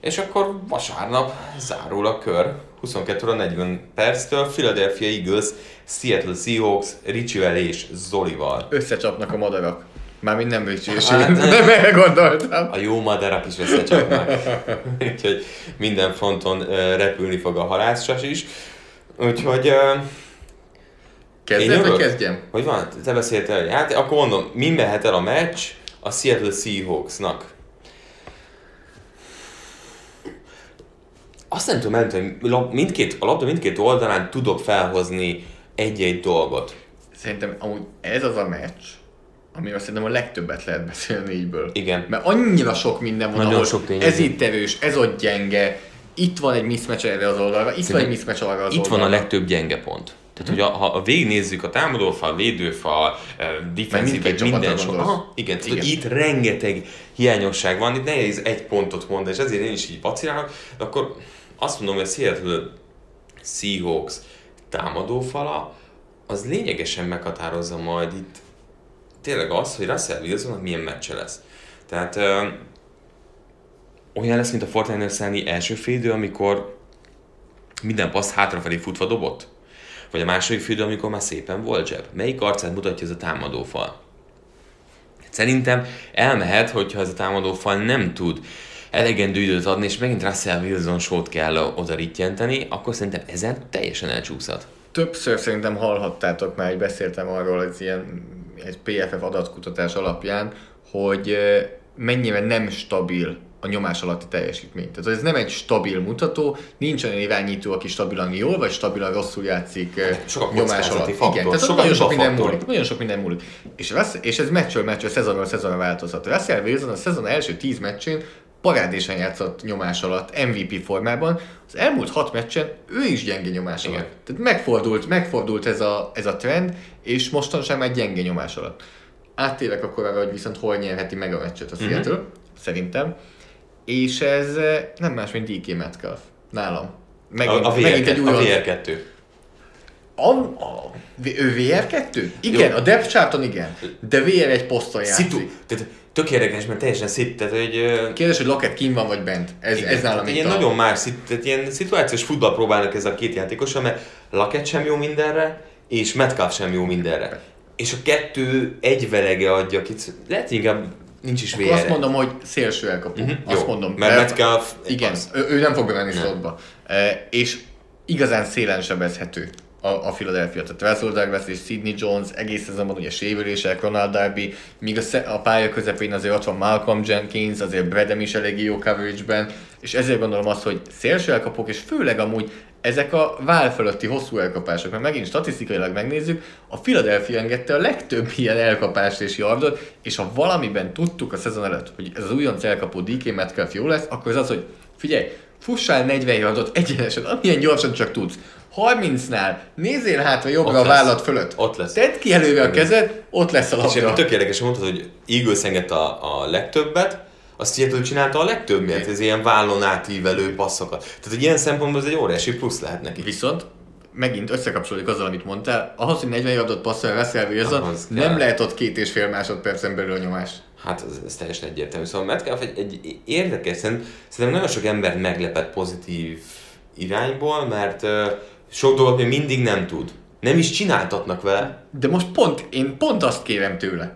És akkor vasárnap zárul a kör, 22 óra 40 perctől, Philadelphia Eagles, Seattle Seahawks, Ricsivel és Zolival. Összecsapnak a madarak. Mármint nem Ricsi, hát, nem gondoltam. A jó madarak is összecsapnak. Úgyhogy minden fronton repülni fog a halászsas is. Úgyhogy... Kezdem, vagy kezdjem? Hogy van? Te beszéltél, hát akkor mondom, mi mehet el a meccs? A Seattle Seahawksnak. Azt nem tudom elmondani, hogy mindkét, a labda mindkét oldalán tudok felhozni egy-egy dolgot. Szerintem amúgy ez az a meccs, amiről szerintem a legtöbbet lehet beszélni ígyből. Igen. Mert annyira sok minden van, Nagyon ahol sok ez itt erős, ez ott gyenge, itt van egy mismatch erre az oldalra, itt Szerintem van egy mismatch arra az Itt oldalra. van a legtöbb gyenge pont. Tehát, hogy a, ha végignézzük a támadófal, védőfal, defensív, minden sok. Aha, igen, igen. Tehát, itt rengeteg hiányosság van, itt nehéz egy pontot mondani, és ezért én is így vacilálok, de akkor azt mondom, hogy a Seattle Seahawks támadófala, az lényegesen meghatározza majd itt tényleg az, hogy Russell Wilsonnak milyen meccse lesz. Tehát ö, olyan lesz, mint a Fortnite-ers első félidő, amikor minden passz hátrafelé futva dobott vagy a második félidő, amikor már szépen volt zseb. Melyik arcát mutatja ez a támadófal? Szerintem elmehet, hogyha ez a támadófal nem tud elegendő időt adni, és megint Russell Wilson sót kell oda rittyenteni, akkor szerintem ezen teljesen elcsúszhat. Többször szerintem hallhattátok már, hogy beszéltem arról, ez ilyen egy PFF adatkutatás alapján, hogy mennyire nem stabil a nyomás alatti teljesítményt. Tehát ez nem egy stabil mutató, nincs olyan irányító, aki stabilan jól, vagy stabilan rosszul játszik eh, Sok nyomás alatt. Faktor, Igen, tehát nagyon sok, minden múlik, nagyon sok minden múlik. És, Russ, és ez meccsről meccsről, szezonról szezonra változhat. Russell Wilson a szezon első tíz meccsén parádésen játszott nyomás alatt, MVP formában. Az elmúlt hat meccsen ő is gyenge nyomás alatt. Igen. Tehát megfordult, megfordult ez a, ez a trend, és mostanság már gyenge nyomás alatt. Áttérek akkor arra, hogy viszont hol nyerheti meg a meccset a mhm. Seattle, mm-hmm. szerintem és ez nem más, mint DK Metcalf. Nálam. Megint, a, a VR, megint egy új a VR2. A, a, ő VR2? Igen, Jó. a depth charton igen, de VR egy poszton játszik. Szitu, tehát tök érdekes, mert teljesen szit, tehát hogy... Kérdés, hogy Lockett kim van vagy bent. Ez, igen, ez nálam ilyen a... nagyon más, szit, tehát ilyen szituációs futball próbálnak ez a két játékosan, mert Laket sem jó mindenre, és Metcalf sem jó mindenre. És a kettő egy velege adja ki, lehet inkább nincs is vére. azt mondom, hogy szélső elkapó. Mhm, Azt jó. mondom. Mert Metcalf Igen, ő, ő nem fog bemenni slotba. E, és igazán szélen sebezhető a, a Philadelphia. Tehát Russell Douglas és Sidney Jones egész szezonban ugye sérülések, Ronald Darby, míg a, sze- a pálya közepén azért ott van Malcolm Jenkins, azért Bradham is elég jó coverage-ben, és ezért gondolom azt, hogy szélső elkapók, és főleg amúgy ezek a vál fölötti hosszú elkapások, mert megint statisztikailag megnézzük, a Philadelphia engedte a legtöbb ilyen elkapást és yardot, és ha valamiben tudtuk a szezon előtt, hogy ez az újonc elkapó DK Metcalf jó lesz, akkor ez az, hogy figyelj, fussál 40 yardot egyenesen, amilyen gyorsan csak tudsz. 30-nál nézzél hátra jobbra Ott a lesz. vállat fölött. Ott lesz. Tedd ki előre a kezed, ott lesz a És labda. én tök érdekes, mondtad, hogy Eagles engedte a, a legtöbbet, azt Seattle csinálta a legtöbbet, ez ilyen vállon átívelő passzokat. Tehát, hogy ilyen szempontból ez egy óriási plusz lehet neki. Viszont megint összekapcsolódik azzal, amit mondtál, ahhoz, hogy 40 yardot passzol Russell Wilson, Ahhoz nem kell. lehet ott két és fél másodpercen belül a nyomás. Hát ez, ez teljesen egyértelmű. Szóval Metcalf egy, egy érdekes, szerint- szerintem nagyon sok ember meglepett pozitív irányból, mert uh, sok dolgot még mindig nem tud. Nem is csináltatnak vele. De most pont, én pont azt kérem tőle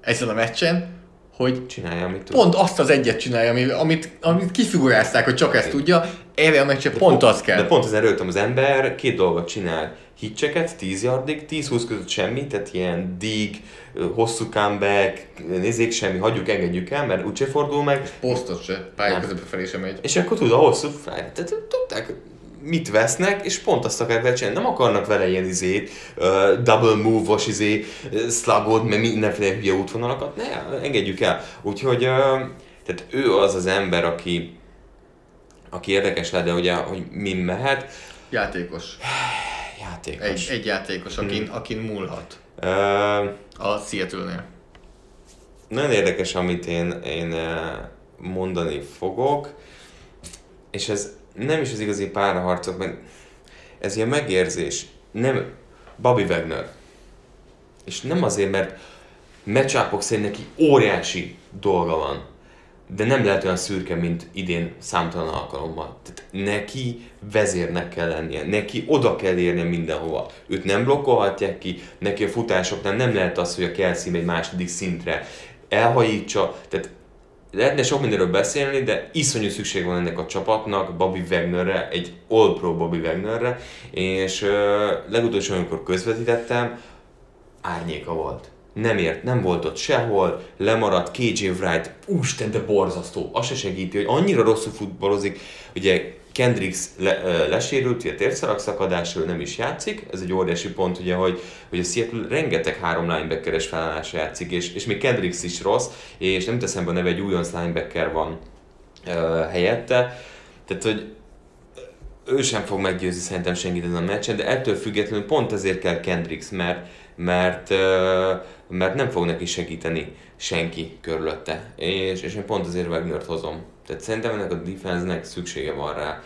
ezen a meccsen, hogy Csinálja, amit tud. pont azt az egyet csinálja, ami- amit, amit kifigurázták, hogy csak ezt tudja, erre a meccsen pont az kell. De pont ezen rögtön az ember két dolgot csinál. Hitcheket 10 yardig, 10-20 között semmi, tehát ilyen dig, hosszú comeback, nézzék semmi, hagyjuk, engedjük el, mert úgyse fordul meg. Posztot se, pálya közepe felé sem megy. És akkor tud a hosszú fly. Tehát tudták, mit vesznek, és pont azt akarják vele csinálni. Nem akarnak vele ilyen izét, uh, double move-os izé, uh, slugot, mert mindenféle hülye útvonalakat. Ne, engedjük el. Úgyhogy uh, tehát ő az az ember, aki, aki érdekes lehet, de ugye, hogy mi mehet, Játékos. játékos. Egy, egy játékos, akin, Hmm. akin múlhat. Uh, A Seattle-nél. nagyon érdekes, amit én, én mondani fogok, és ez nem is az igazi páraharcok, mert ez ilyen megérzés. Nem, Bobby Wagner. És nem azért, mert meccsápok szerint neki óriási dolga van, de nem lehet olyan szürke, mint idén számtalan alkalommal. Tehát neki vezérnek kell lennie, neki oda kell érnie mindenhova. Őt nem blokkolhatják ki, neki a futásoknál nem lehet az, hogy a Kelsey egy második szintre elhajítsa, tehát lehetne sok mindenről beszélni, de iszonyú szükség van ennek a csapatnak, Bobby Wagnerre, egy All Pro Bobby Wagnerre, és uh, legutolsó, amikor közvetítettem, árnyéka volt. Nem ért, nem volt ott sehol, lemaradt KJ Wright, úristen, de borzasztó, az se segíti, hogy annyira rosszul futballozik, ugye Kendricks le, ö, lesérült, ugye térszalag szakadás, ő nem is játszik, ez egy óriási pont, ugye, hogy, hogy a Seattle rengeteg három linebackeres felállásra játszik, és, és még Kendricks is rossz, és nem teszem be a neve, egy újonc linebacker van ö, helyette, tehát, hogy ő sem fog meggyőzni szerintem senkit ezen a meccsen, de ettől függetlenül pont ezért kell Kendricks, mert, mert, mert nem fog neki segíteni senki körülötte. És, és én pont azért Wagnert hozom. Tehát szerintem ennek a defense-nek szüksége van rá.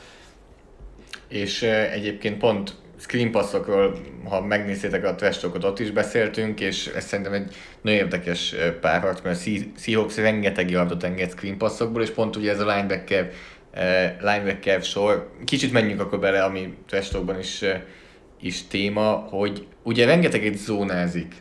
És eh, egyébként pont screen passzokról, ha megnézzétek a trash talkot, ott is beszéltünk, és ez szerintem egy nagyon érdekes párharc, mert a Sea- Seahawks rengeteg yardot enged screen passzokból, és pont ugye ez a linebacker, linebacker sor, kicsit menjünk akkor bele, ami trash talkban is, is téma, hogy ugye rengeteget zónázik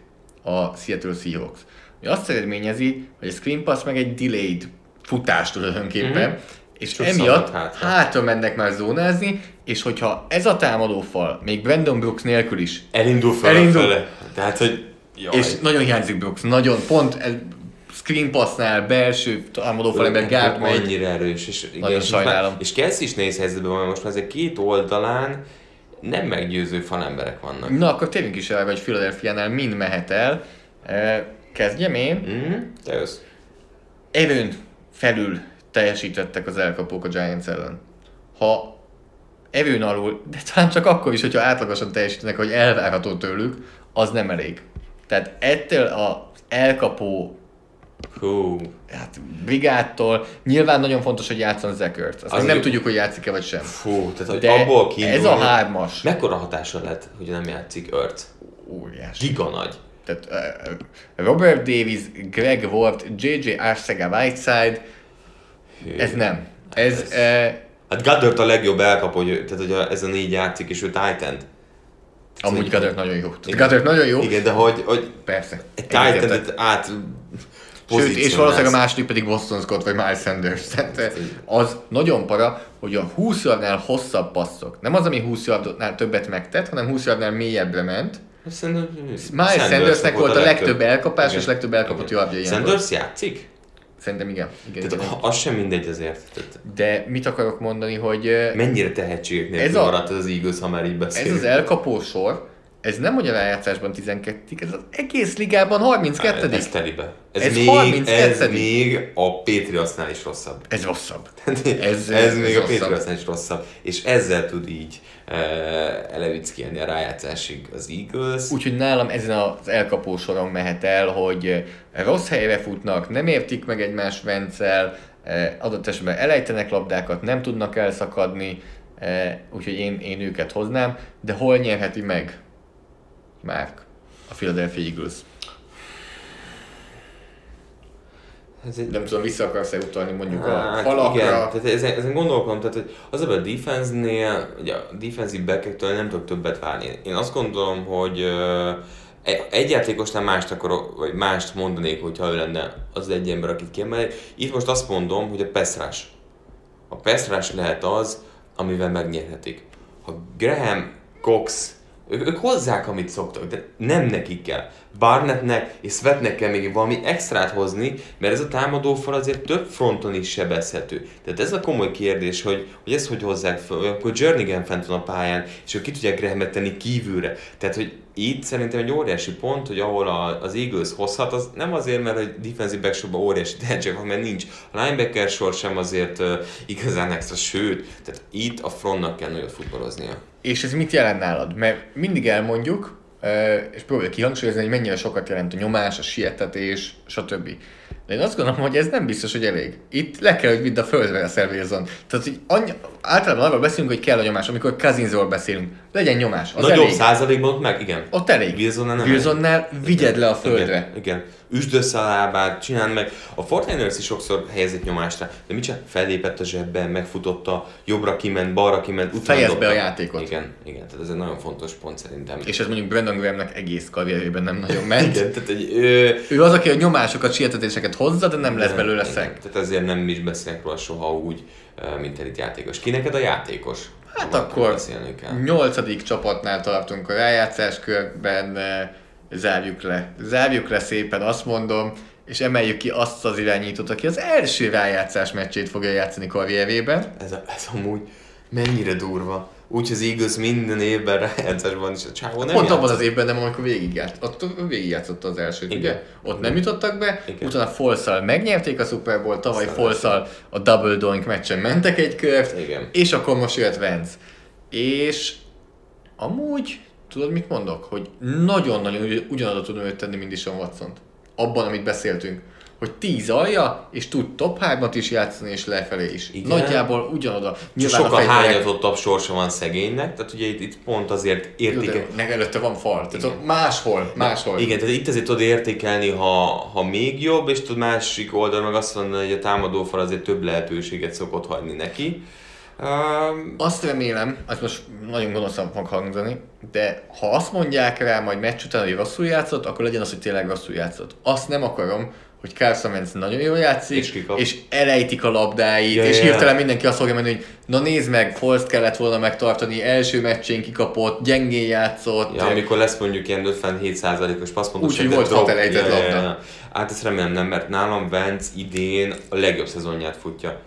a Seattle Seahawks. Ami azt eredményezi, hogy a screen pass meg egy delayed futás tulajdonképpen, mm-hmm. és Csak emiatt hátra. hátra mennek már zónázni, és hogyha ez a támadó fal, még Brandon Brooks nélkül is, Elindul fel Elindul. fele. Tehát, hogy jaj. és nagyon hiányzik Brooks, nagyon, pont ez, screen passnál belső támadó fal ember guard megy, Annyira erős. És, igen, Nagyon és sajnálom. Már, és Kelsey is nehéz helyzetben van, most már azért két oldalán nem meggyőző falemberek vannak. Na, akkor térjünk is el, hogy Philadelphia-nál mind mehet el. Kezdjem én. Mm, te jössz. Evőn felül teljesítettek az elkapók a Giants ellen. Ha evőn alul, de talán csak akkor is, hogyha átlagosan teljesítenek, hogy elvárható tőlük, az nem elég. Tehát ettől az elkapó Hú, hát, brigádtól nyilván nagyon fontos, hogy játszon Zekert. Azt Az nem jó. tudjuk, hogy játszik-e vagy sem. fú, tehát hogy De abból kiindulni... ez a hármas Mekkora hatása lett, hogy nem játszik Ört? óriási. Giga nagy. Tehát uh, Robert Davis, Greg Ward, J.J. Arcega Whiteside, ez nem. Ez, uh, Hát Goddard a legjobb elkapó, hogy, tehát hogy a, ez a négy játszik, és ő tight end. amúgy Goddard nagyon jó. Tehát Goddard nagyon jó. Igen, de hogy, hogy Persze. egy tight endet át Sőt, és valószínűleg a második pedig Boston Scott vagy Miles Sanders. Tehát eh, az nagyon para, hogy a 20 yardnál hosszabb passzok, nem az, ami 20 yardnál többet megtett, hanem 20 yardnál mélyebbre ment. Szerintem Miles Sandersnek volt a legtöbb elkapás Igen. és legtöbb elkapott yardja ilyen Sanders játszik? Szerintem igen. igen, Tehát igen. az sem mindegy azért. Tehát De mit akarok mondani, hogy mennyire tehetségek nélkül Ez a- maradt ez az Eagles, ha már így ez beszélünk. az elkapó sor, ez nem hogy a rájátszásban 12 ez az egész ligában 32 Ez telibe. Ez, Ez még, 32. ez még a Patriotsnál is rosszabb. Ez rosszabb. Ez, Ez- ez ez még a rosszabb. Patriotsnál is rosszabb. És ezzel tud így elevickelni a rájátszásig az Eagles. Úgyhogy nálam ezen az elkapó soron mehet el, hogy rossz helyre futnak, nem értik meg egymás eh, adott esetben elejtenek labdákat, nem tudnak elszakadni, úgyhogy én, én őket hoznám, de hol nyerheti meg Márk a Philadelphia Eagles? Ez egy, Nem tudom, vissza akarsz-e utalni mondjuk a Hát falakra? Igen, tehát ezen, ezen gondolkodom, tehát hogy az a defense-nél, ugye a defensive backektől nem tudok többet várni. Én azt gondolom, hogy ö, egy- játékosnál mást akarok, vagy mást mondanék, hogyha ő lenne az egy ember, akit kiemelek. Itt most azt mondom, hogy a pass rush. A pass rush lehet az, amivel megnyerhetik. Ha Graham, Cox, ők, ők hozzák, amit szoktak, de nem nekik kell. Barnettnek és Svetnek kell még valami extrát hozni, mert ez a támadófal azért több fronton is sebezhető. Tehát ez a komoly kérdés, hogy, hogy ezt hogy hozzák fel, akkor Jernigan fent van a pályán, és ők ki tudják Grahamet tenni kívülre. Tehát, hogy itt szerintem egy óriási pont, hogy ahol a, az Eagles hozhat, az nem azért, mert hogy defensive back sorban óriási tehetség van, mert nincs. A linebacker sor sem azért uh, igazán extra, sőt, tehát itt a frontnak kell nagyot futballoznia. És ez mit jelent nálad? Mert mindig elmondjuk, és próbáljuk kihangsúlyozni, hogy mennyire sokat jelent a nyomás, a sietetés, stb. De én azt gondolom, hogy ez nem biztos, hogy elég. Itt le kell, hogy vidd a földre a Wilson. Tehát, hogy annyi, általában arról beszélünk, hogy kell a nyomás, amikor Cousinsról beszélünk. Legyen nyomás, az Nagyobb elég. százalékban ott meg, igen. Ott elég. Wilsonnál nem Wilsonnál vigyed le a földre. Igen, igen. Üsd össze a lábát, csináld meg. A Fortiners is sokszor helyezik nyomást rá, de mit csinál? Fellépett a zsebbe, megfutotta, jobbra kiment, balra kiment, utána Fejezd be a játékot. Igen, igen, tehát ez egy nagyon fontos pont szerintem. És ez mondjuk Brandon Grahamnek egész karrierében nem nagyon ment. igen, tehát egy, ö, Ő az, aki a nyomásokat, sietetéseket hozza, de nem lesz belőle igen, szeg. Tehát ezért nem is beszélnek róla soha úgy, mint elit játékos. Ki neked a játékos? Hát akkor nyolcadik csapatnál tartunk a rájátszás körben, zárjuk le. Zárjuk le szépen, azt mondom, és emeljük ki azt az irányítót, aki az első rájátszás meccsét fogja játszani karrierében. Ez, a, ez amúgy mennyire durva. Úgy, az Eagles minden évben rájátszásban is a csávó nem Pont abban az évben nem, amikor végigjárt. Ott végigjátszotta az elsőt, Igen. ugye? Ott nem jutottak be, Igen. utána Folszal megnyerték a Super Bowl, tavaly Aztán Folszal a Double Doink meccsen mentek egy kört, Igen. és akkor most jött Vance. És amúgy, tudod mit mondok? Hogy nagyon-nagyon ugy- ugyanoda tudom őt tenni, mint Sean watson Abban, amit beszéltünk. Hogy 10 alja, és tud top 3 is játszani, és lefelé is. Igen. Nagyjából ugyanoda. Nyilván a sokkal fegyverek- hányatottabb sorsa van szegénynek, tehát ugye itt, itt pont azért Jó, de előtte van fal. Tehát Igen. máshol, máshol. Igen, tehát itt azért tudod értékelni, ha, ha még jobb, és tud másik oldalon meg azt mondani, hogy a támadófal azért több lehetőséget szokott hagyni neki. Um, Azt remélem, az most nagyon gonoszan fog hangzani, de ha azt mondják rá majd meccs után, hogy rosszul játszott, akkor legyen az, hogy tényleg rosszul játszott. Azt nem akarom, hogy Carson Wentz nagyon jól játszik, És kikap. és elejtik a labdáit, Ja, ja, és ja, hirtelen ja. mindenki azt fogja mondani, hogy na nézd meg, Forst kellett volna megtartani, első meccsén kikapott, gyengén játszott. ja, amikor lesz mondjuk ilyen 57%-os passzpontosság, Úgy, hogy de volt hat elejtett labda. ja. Hát ezt remélem nem, mert nálam Vance idén a legjobb szezonját futja.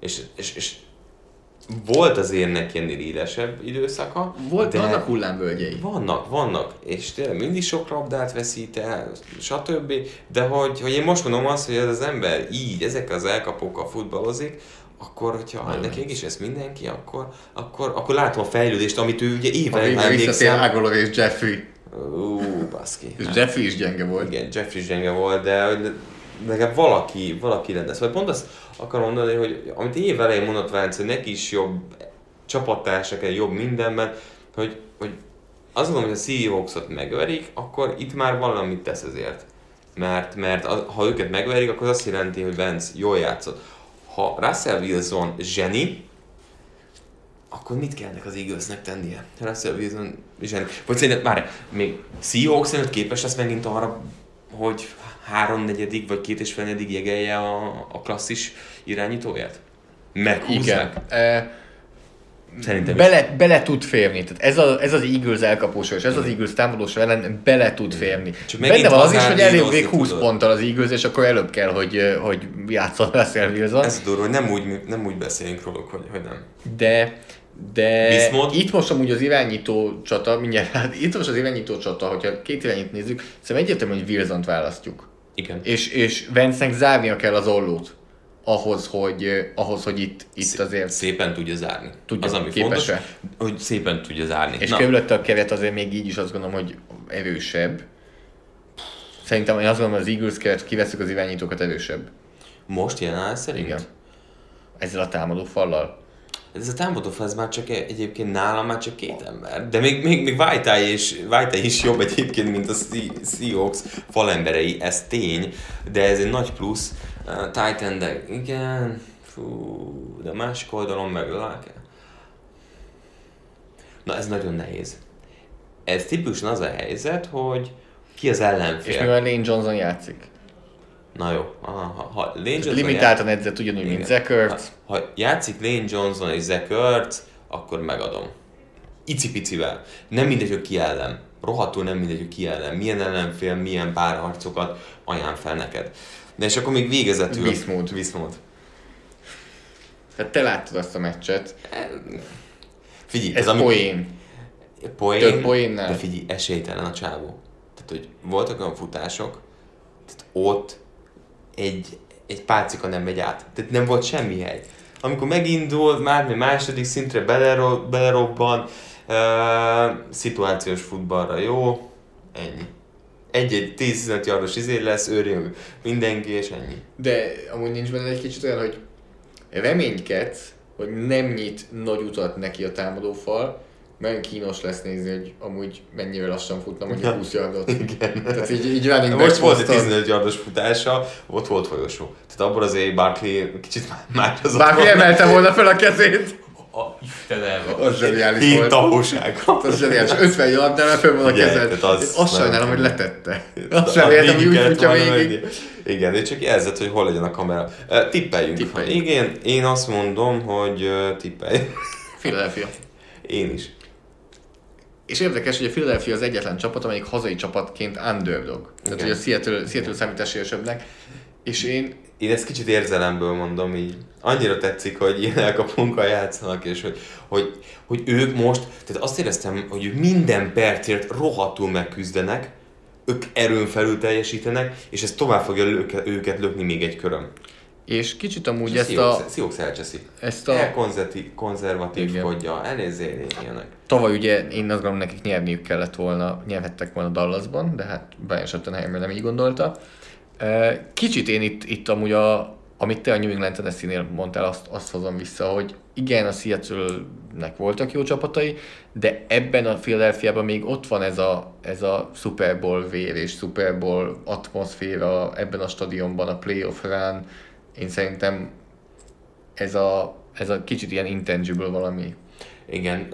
És, és, és volt azért neki ennél élesebb időszaka. Volt, de... vannak hullámvölgyei. Vannak, vannak, és tényleg mindig sok labdát veszít el, stb. De hogy, hogy én most mondom azt, hogy ez az ember így, ezek az elkapókkal futballozik, akkor, hogyha neki is ezt mindenki, akkor, akkor, akkor látom a fejlődést, amit ő ugye végre visszatér emlékszem. Agolor és Jeffrey. Ú, baszki. És Hát, Jeffrey is gyenge volt. Igen, Jeffrey is gyenge volt, de legalább valaki, valaki lenne. Szóval pont azt akarom mondani, hogy amit év elején mondott Vánc, hogy neki is jobb csapattársak, jobb mindenben, hogy, hogy azt gondolom, hogy a Seahawksot megverik, akkor itt már valamit tesz ezért. Mert, mert a, ha őket megverik, akkor az azt jelenti, hogy Vance jól játszott. Ha Russell Wilson zseni, akkor mit kellnek az Eaglesnek tennie? Russell Wilson zseni. Vagy szerintem, már még Seahawks előtt képes lesz megint arra, hogy háromnegyedik vagy két és félnegyedik jegelje a, a klasszis irányítóját? Meghúznak? Igen. E, Szerintem is. bele, bele tud férni. Tehát ez, a, ez az Eagles elkapósor, és ez az Eagles támadósor ellen bele tud férni. Csak Benne van az is, hogy előbb még 20 tudod. ponttal az Eagles, és akkor előbb kell, hogy, hogy játszon Russell Wilson. Ez durva, hogy nem úgy, nem úgy beszélünk róluk, hogy, hogy nem. De, de Bismuth? itt most amúgy az irányító csata, mindjárt, hát itt most az irányító csata, hogyha két irányít nézzük, szerintem egyértelmű, hogy Wilson-t választjuk. Igen. És, és Vence-nek zárnia kell az ollót ahhoz, hogy, eh, ahhoz, hogy itt, itt azért... Szépen tudja zárni. Tudja, az, ami képes fontos, hogy szépen tudja zárni. És körülötte a keret azért még így is azt gondolom, hogy erősebb. Szerintem én azt gondolom, az Eagles keret kiveszük az irányítókat erősebb. most jelen szerint? Igen. Ezzel a támadó fallal. Ez a támadó ez már csak e- egyébként nálam már csak két ember. De még, még, még Vajtai is, Vajtai is jobb egyébként, mint a Se- Seahawks falemberei, ez tény, de ez egy nagy plusz. Uh, Titan, de igen, fú, de a másik oldalon meg Lake. Na ez nagyon nehéz. Ez tipikusan az a helyzet, hogy ki az És ellenfél. mivel Lane Johnson játszik. Na jó, aha, ha, ha Lane Johnson Limitáltan edzett ugyanúgy, mint Igen. Ertz. Ha, játszik Lane Johnson és Zach Ertz, akkor megadom. Icipicivel. Nem mindegy, hogy ki ellen. Rohadtul nem mindegy, hogy ki ellen. Milyen ellenfél, milyen párharcokat ajánl fel neked. De és akkor még végezetül... Wismut. Wismut. Tehát te láttad azt a meccset. Figyelj, Ez ami- poén. poén, Több de figyelj, esélytelen a csávó. Tehát, hogy voltak olyan futások, tehát ott egy, egy pálcika nem megy át. Tehát nem volt semmi hely. Amikor megindul, már mi második szintre belerobban, belerobban, uh, szituációs futballra jó, ennyi. Egy-egy 10-15 yardos izé lesz, őrjön mindenki, és ennyi. De amúgy nincs benne egy kicsit olyan, hogy reménykedsz, hogy nem nyit nagy utat neki a támadófal, nagyon kínos lesz nézni, hogy amúgy mennyire lassan futna mondjuk 20 yardot. Igen. Tehát így, így running Most volt egy poszton. 15 yardos futása, ott volt folyosó. Tehát abból azért Barkley kicsit már, az Bárki emelte volna fel a kezét. A Istenem! Az zseniális Hét volt. tahóság. Az zseniális. 50 yard, de föl van a Ugye, kezed. az- Azt sajnálom, hogy letette. Azt reméltem, hogy úgy futja végig. Igen, de csak jelzett, hogy hol legyen a kamera. Uh, tippeljünk. Tippeljünk. Igen, én azt mondom, hogy uh, tippeljünk. Philadelphia. Én is. És érdekes, hogy a Philadelphia az egyetlen csapat, amelyik hazai csapatként underdog. Tehát, hogy a Seattle, Seattle számít esélyesebbnek. És én Én ezt kicsit érzelemből mondom így. Annyira tetszik, hogy ilyen elkapunkkal játszanak, és hogy, hogy, hogy ők most, tehát azt éreztem, hogy ők minden percért rohadtul megküzdenek, ők erőn felül teljesítenek, és ez tovább fogja őket, őket lökni még egy köröm. És kicsit amúgy És ezt a, Seahawks elcseszi. ezt a Elkonzerti- konzervatív Igen. kodja, elézé ilyenek. tavaly ugye én azt gondolom nekik nyerniük kellett volna, nyerhettek volna Dallasban, de hát Brian Schottenheimer nem így gondolta. Kicsit én itt, itt amúgy a, amit te a New England Tennessee-nél mondtál, azt, azt hozom vissza, hogy igen, a Seattle-nek voltak jó csapatai, de ebben a Philadelphia-ban még ott van ez a, ez a Super Bowl vér és Super Bowl atmoszféra ebben a stadionban, a playoff run. Én szerintem ez a, ez a kicsit ilyen intangible valami. Igen.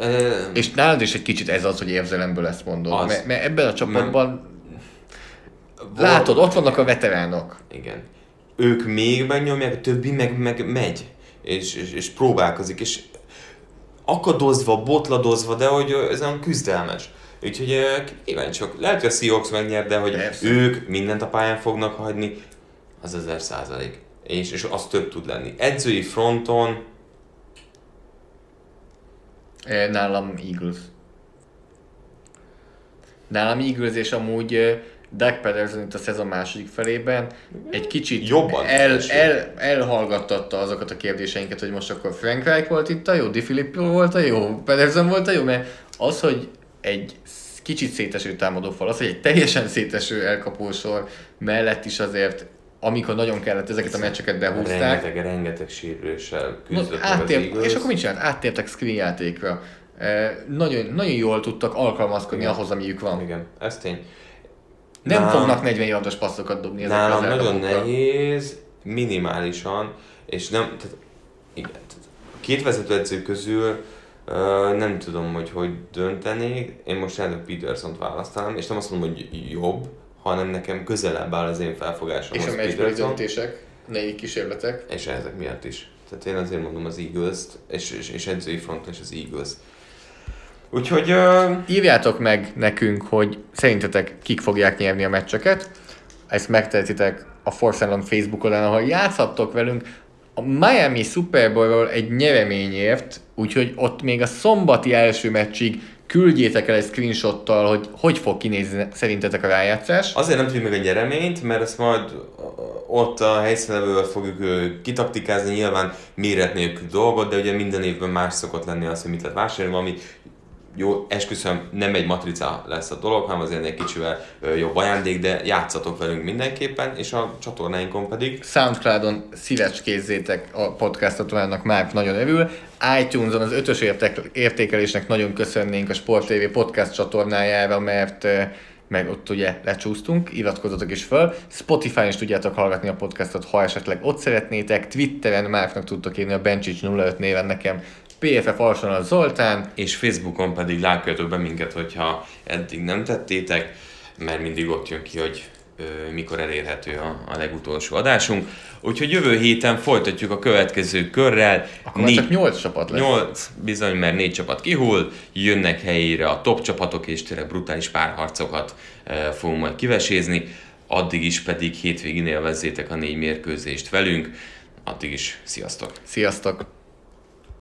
És nálad is egy kicsit ez az, hogy érzelemből ezt mondod. Az. Mert, mert ebben a csapatban val- látod, ott vannak a veteránok. Igen. Ők még megnyomják, a többi meg, meg megy. És, és, és próbálkozik, és akadozva, botladozva, de hogy ez olyan küzdelmes. Úgyhogy ö, kíváncsiak. Lehet, hogy a Seahawks megnyer, de hogy Persze. ők mindent a pályán fognak hagyni, az ezer százalék. És, és az több tud lenni. Edzői fronton, Nálam Eagles. Nálam Eagles, és amúgy Doug Pedersen itt a szezon második felében egy kicsit Jobban el, el, elhallgattatta azokat a kérdéseinket, hogy most akkor Frank Reich volt itt a jó, Di Filippo volt a jó, Pedersen volt a jó, mert az, hogy egy kicsit széteső támadófal, az, hogy egy teljesen széteső elkapósor mellett is azért, amikor nagyon kellett ezeket a meccseket behúzták, rengeteg, rengeteg sérüléssel No, küzdött meg az áttér, és akkor mit csinált? Áttértek screen játékra. nagyon, nagyon jól tudtak alkalmazkodni Igen. ahhoz, amiük van. Igen, ez tény. Nem Nálam, fognak 40 yardos passzokat dobni ezek Nálam az nagyon nehéz, minimálisan, és nem, tehát, igen, tehát két vezetőedző közül uh, nem tudom, hogy hogy döntenék. Én most Randall Peterson-t választanám, és nem azt mondom, hogy jobb, hanem nekem közelebb áll az én felfogásom. És a meccsbeli döntések, négy kísérletek. És ezek miatt is. Tehát én azért mondom az Eagles-t, és, és, és edzői fronton is az Eagles. Úgyhogy... Uh... Írjátok meg nekünk, hogy szerintetek kik fogják nyerni a meccseket. Ezt megtehetitek a Force Long Facebook oldalon, ahol játszhattok velünk. A Miami Super Bowl-ról egy nyereményért, úgyhogy ott még a szombati első meccsig küldjétek el egy screenshottal, hogy hogy fog kinézni szerintetek a rájátszás. Azért nem tudjuk meg a nyereményt, mert ezt majd ott a helyszínelővel fogjuk kitaktikázni, nyilván méret nélkül dolgot, de ugye minden évben más szokott lenni az, hogy mit lehet vásárolni, valami jó, esküszöm, nem egy matrica lesz a dolog, hanem azért egy kicsivel jobb ajándék, de játszatok velünk mindenképpen, és a csatornáinkon pedig. Soundcloudon szívecskézzétek a podcastot, annak már nagyon örül. iTunes-on az ötös értékelésnek nagyon köszönnénk a Sport TV podcast csatornájára, mert meg ott ugye lecsúsztunk, iratkozzatok is föl. Spotify-on is tudjátok hallgatni a podcastot, ha esetleg ott szeretnétek. Twitteren Márknak tudtok írni a Bencsics 05 néven nekem PFF a Zoltán. És Facebookon pedig lájkoljatok be minket, hogyha eddig nem tettétek, mert mindig ott jön ki, hogy ö, mikor elérhető a, a legutolsó adásunk. Úgyhogy jövő héten folytatjuk a következő körrel. Akkor négy, csak 8 csapat lesz. 8, bizony, mert 4 csapat kihull, jönnek helyére a top csapatok, és tényleg brutális párharcokat ö, fogunk majd kivesézni. Addig is pedig hétvégén élvezzétek a négy mérkőzést velünk. Addig is sziasztok! Sziasztok!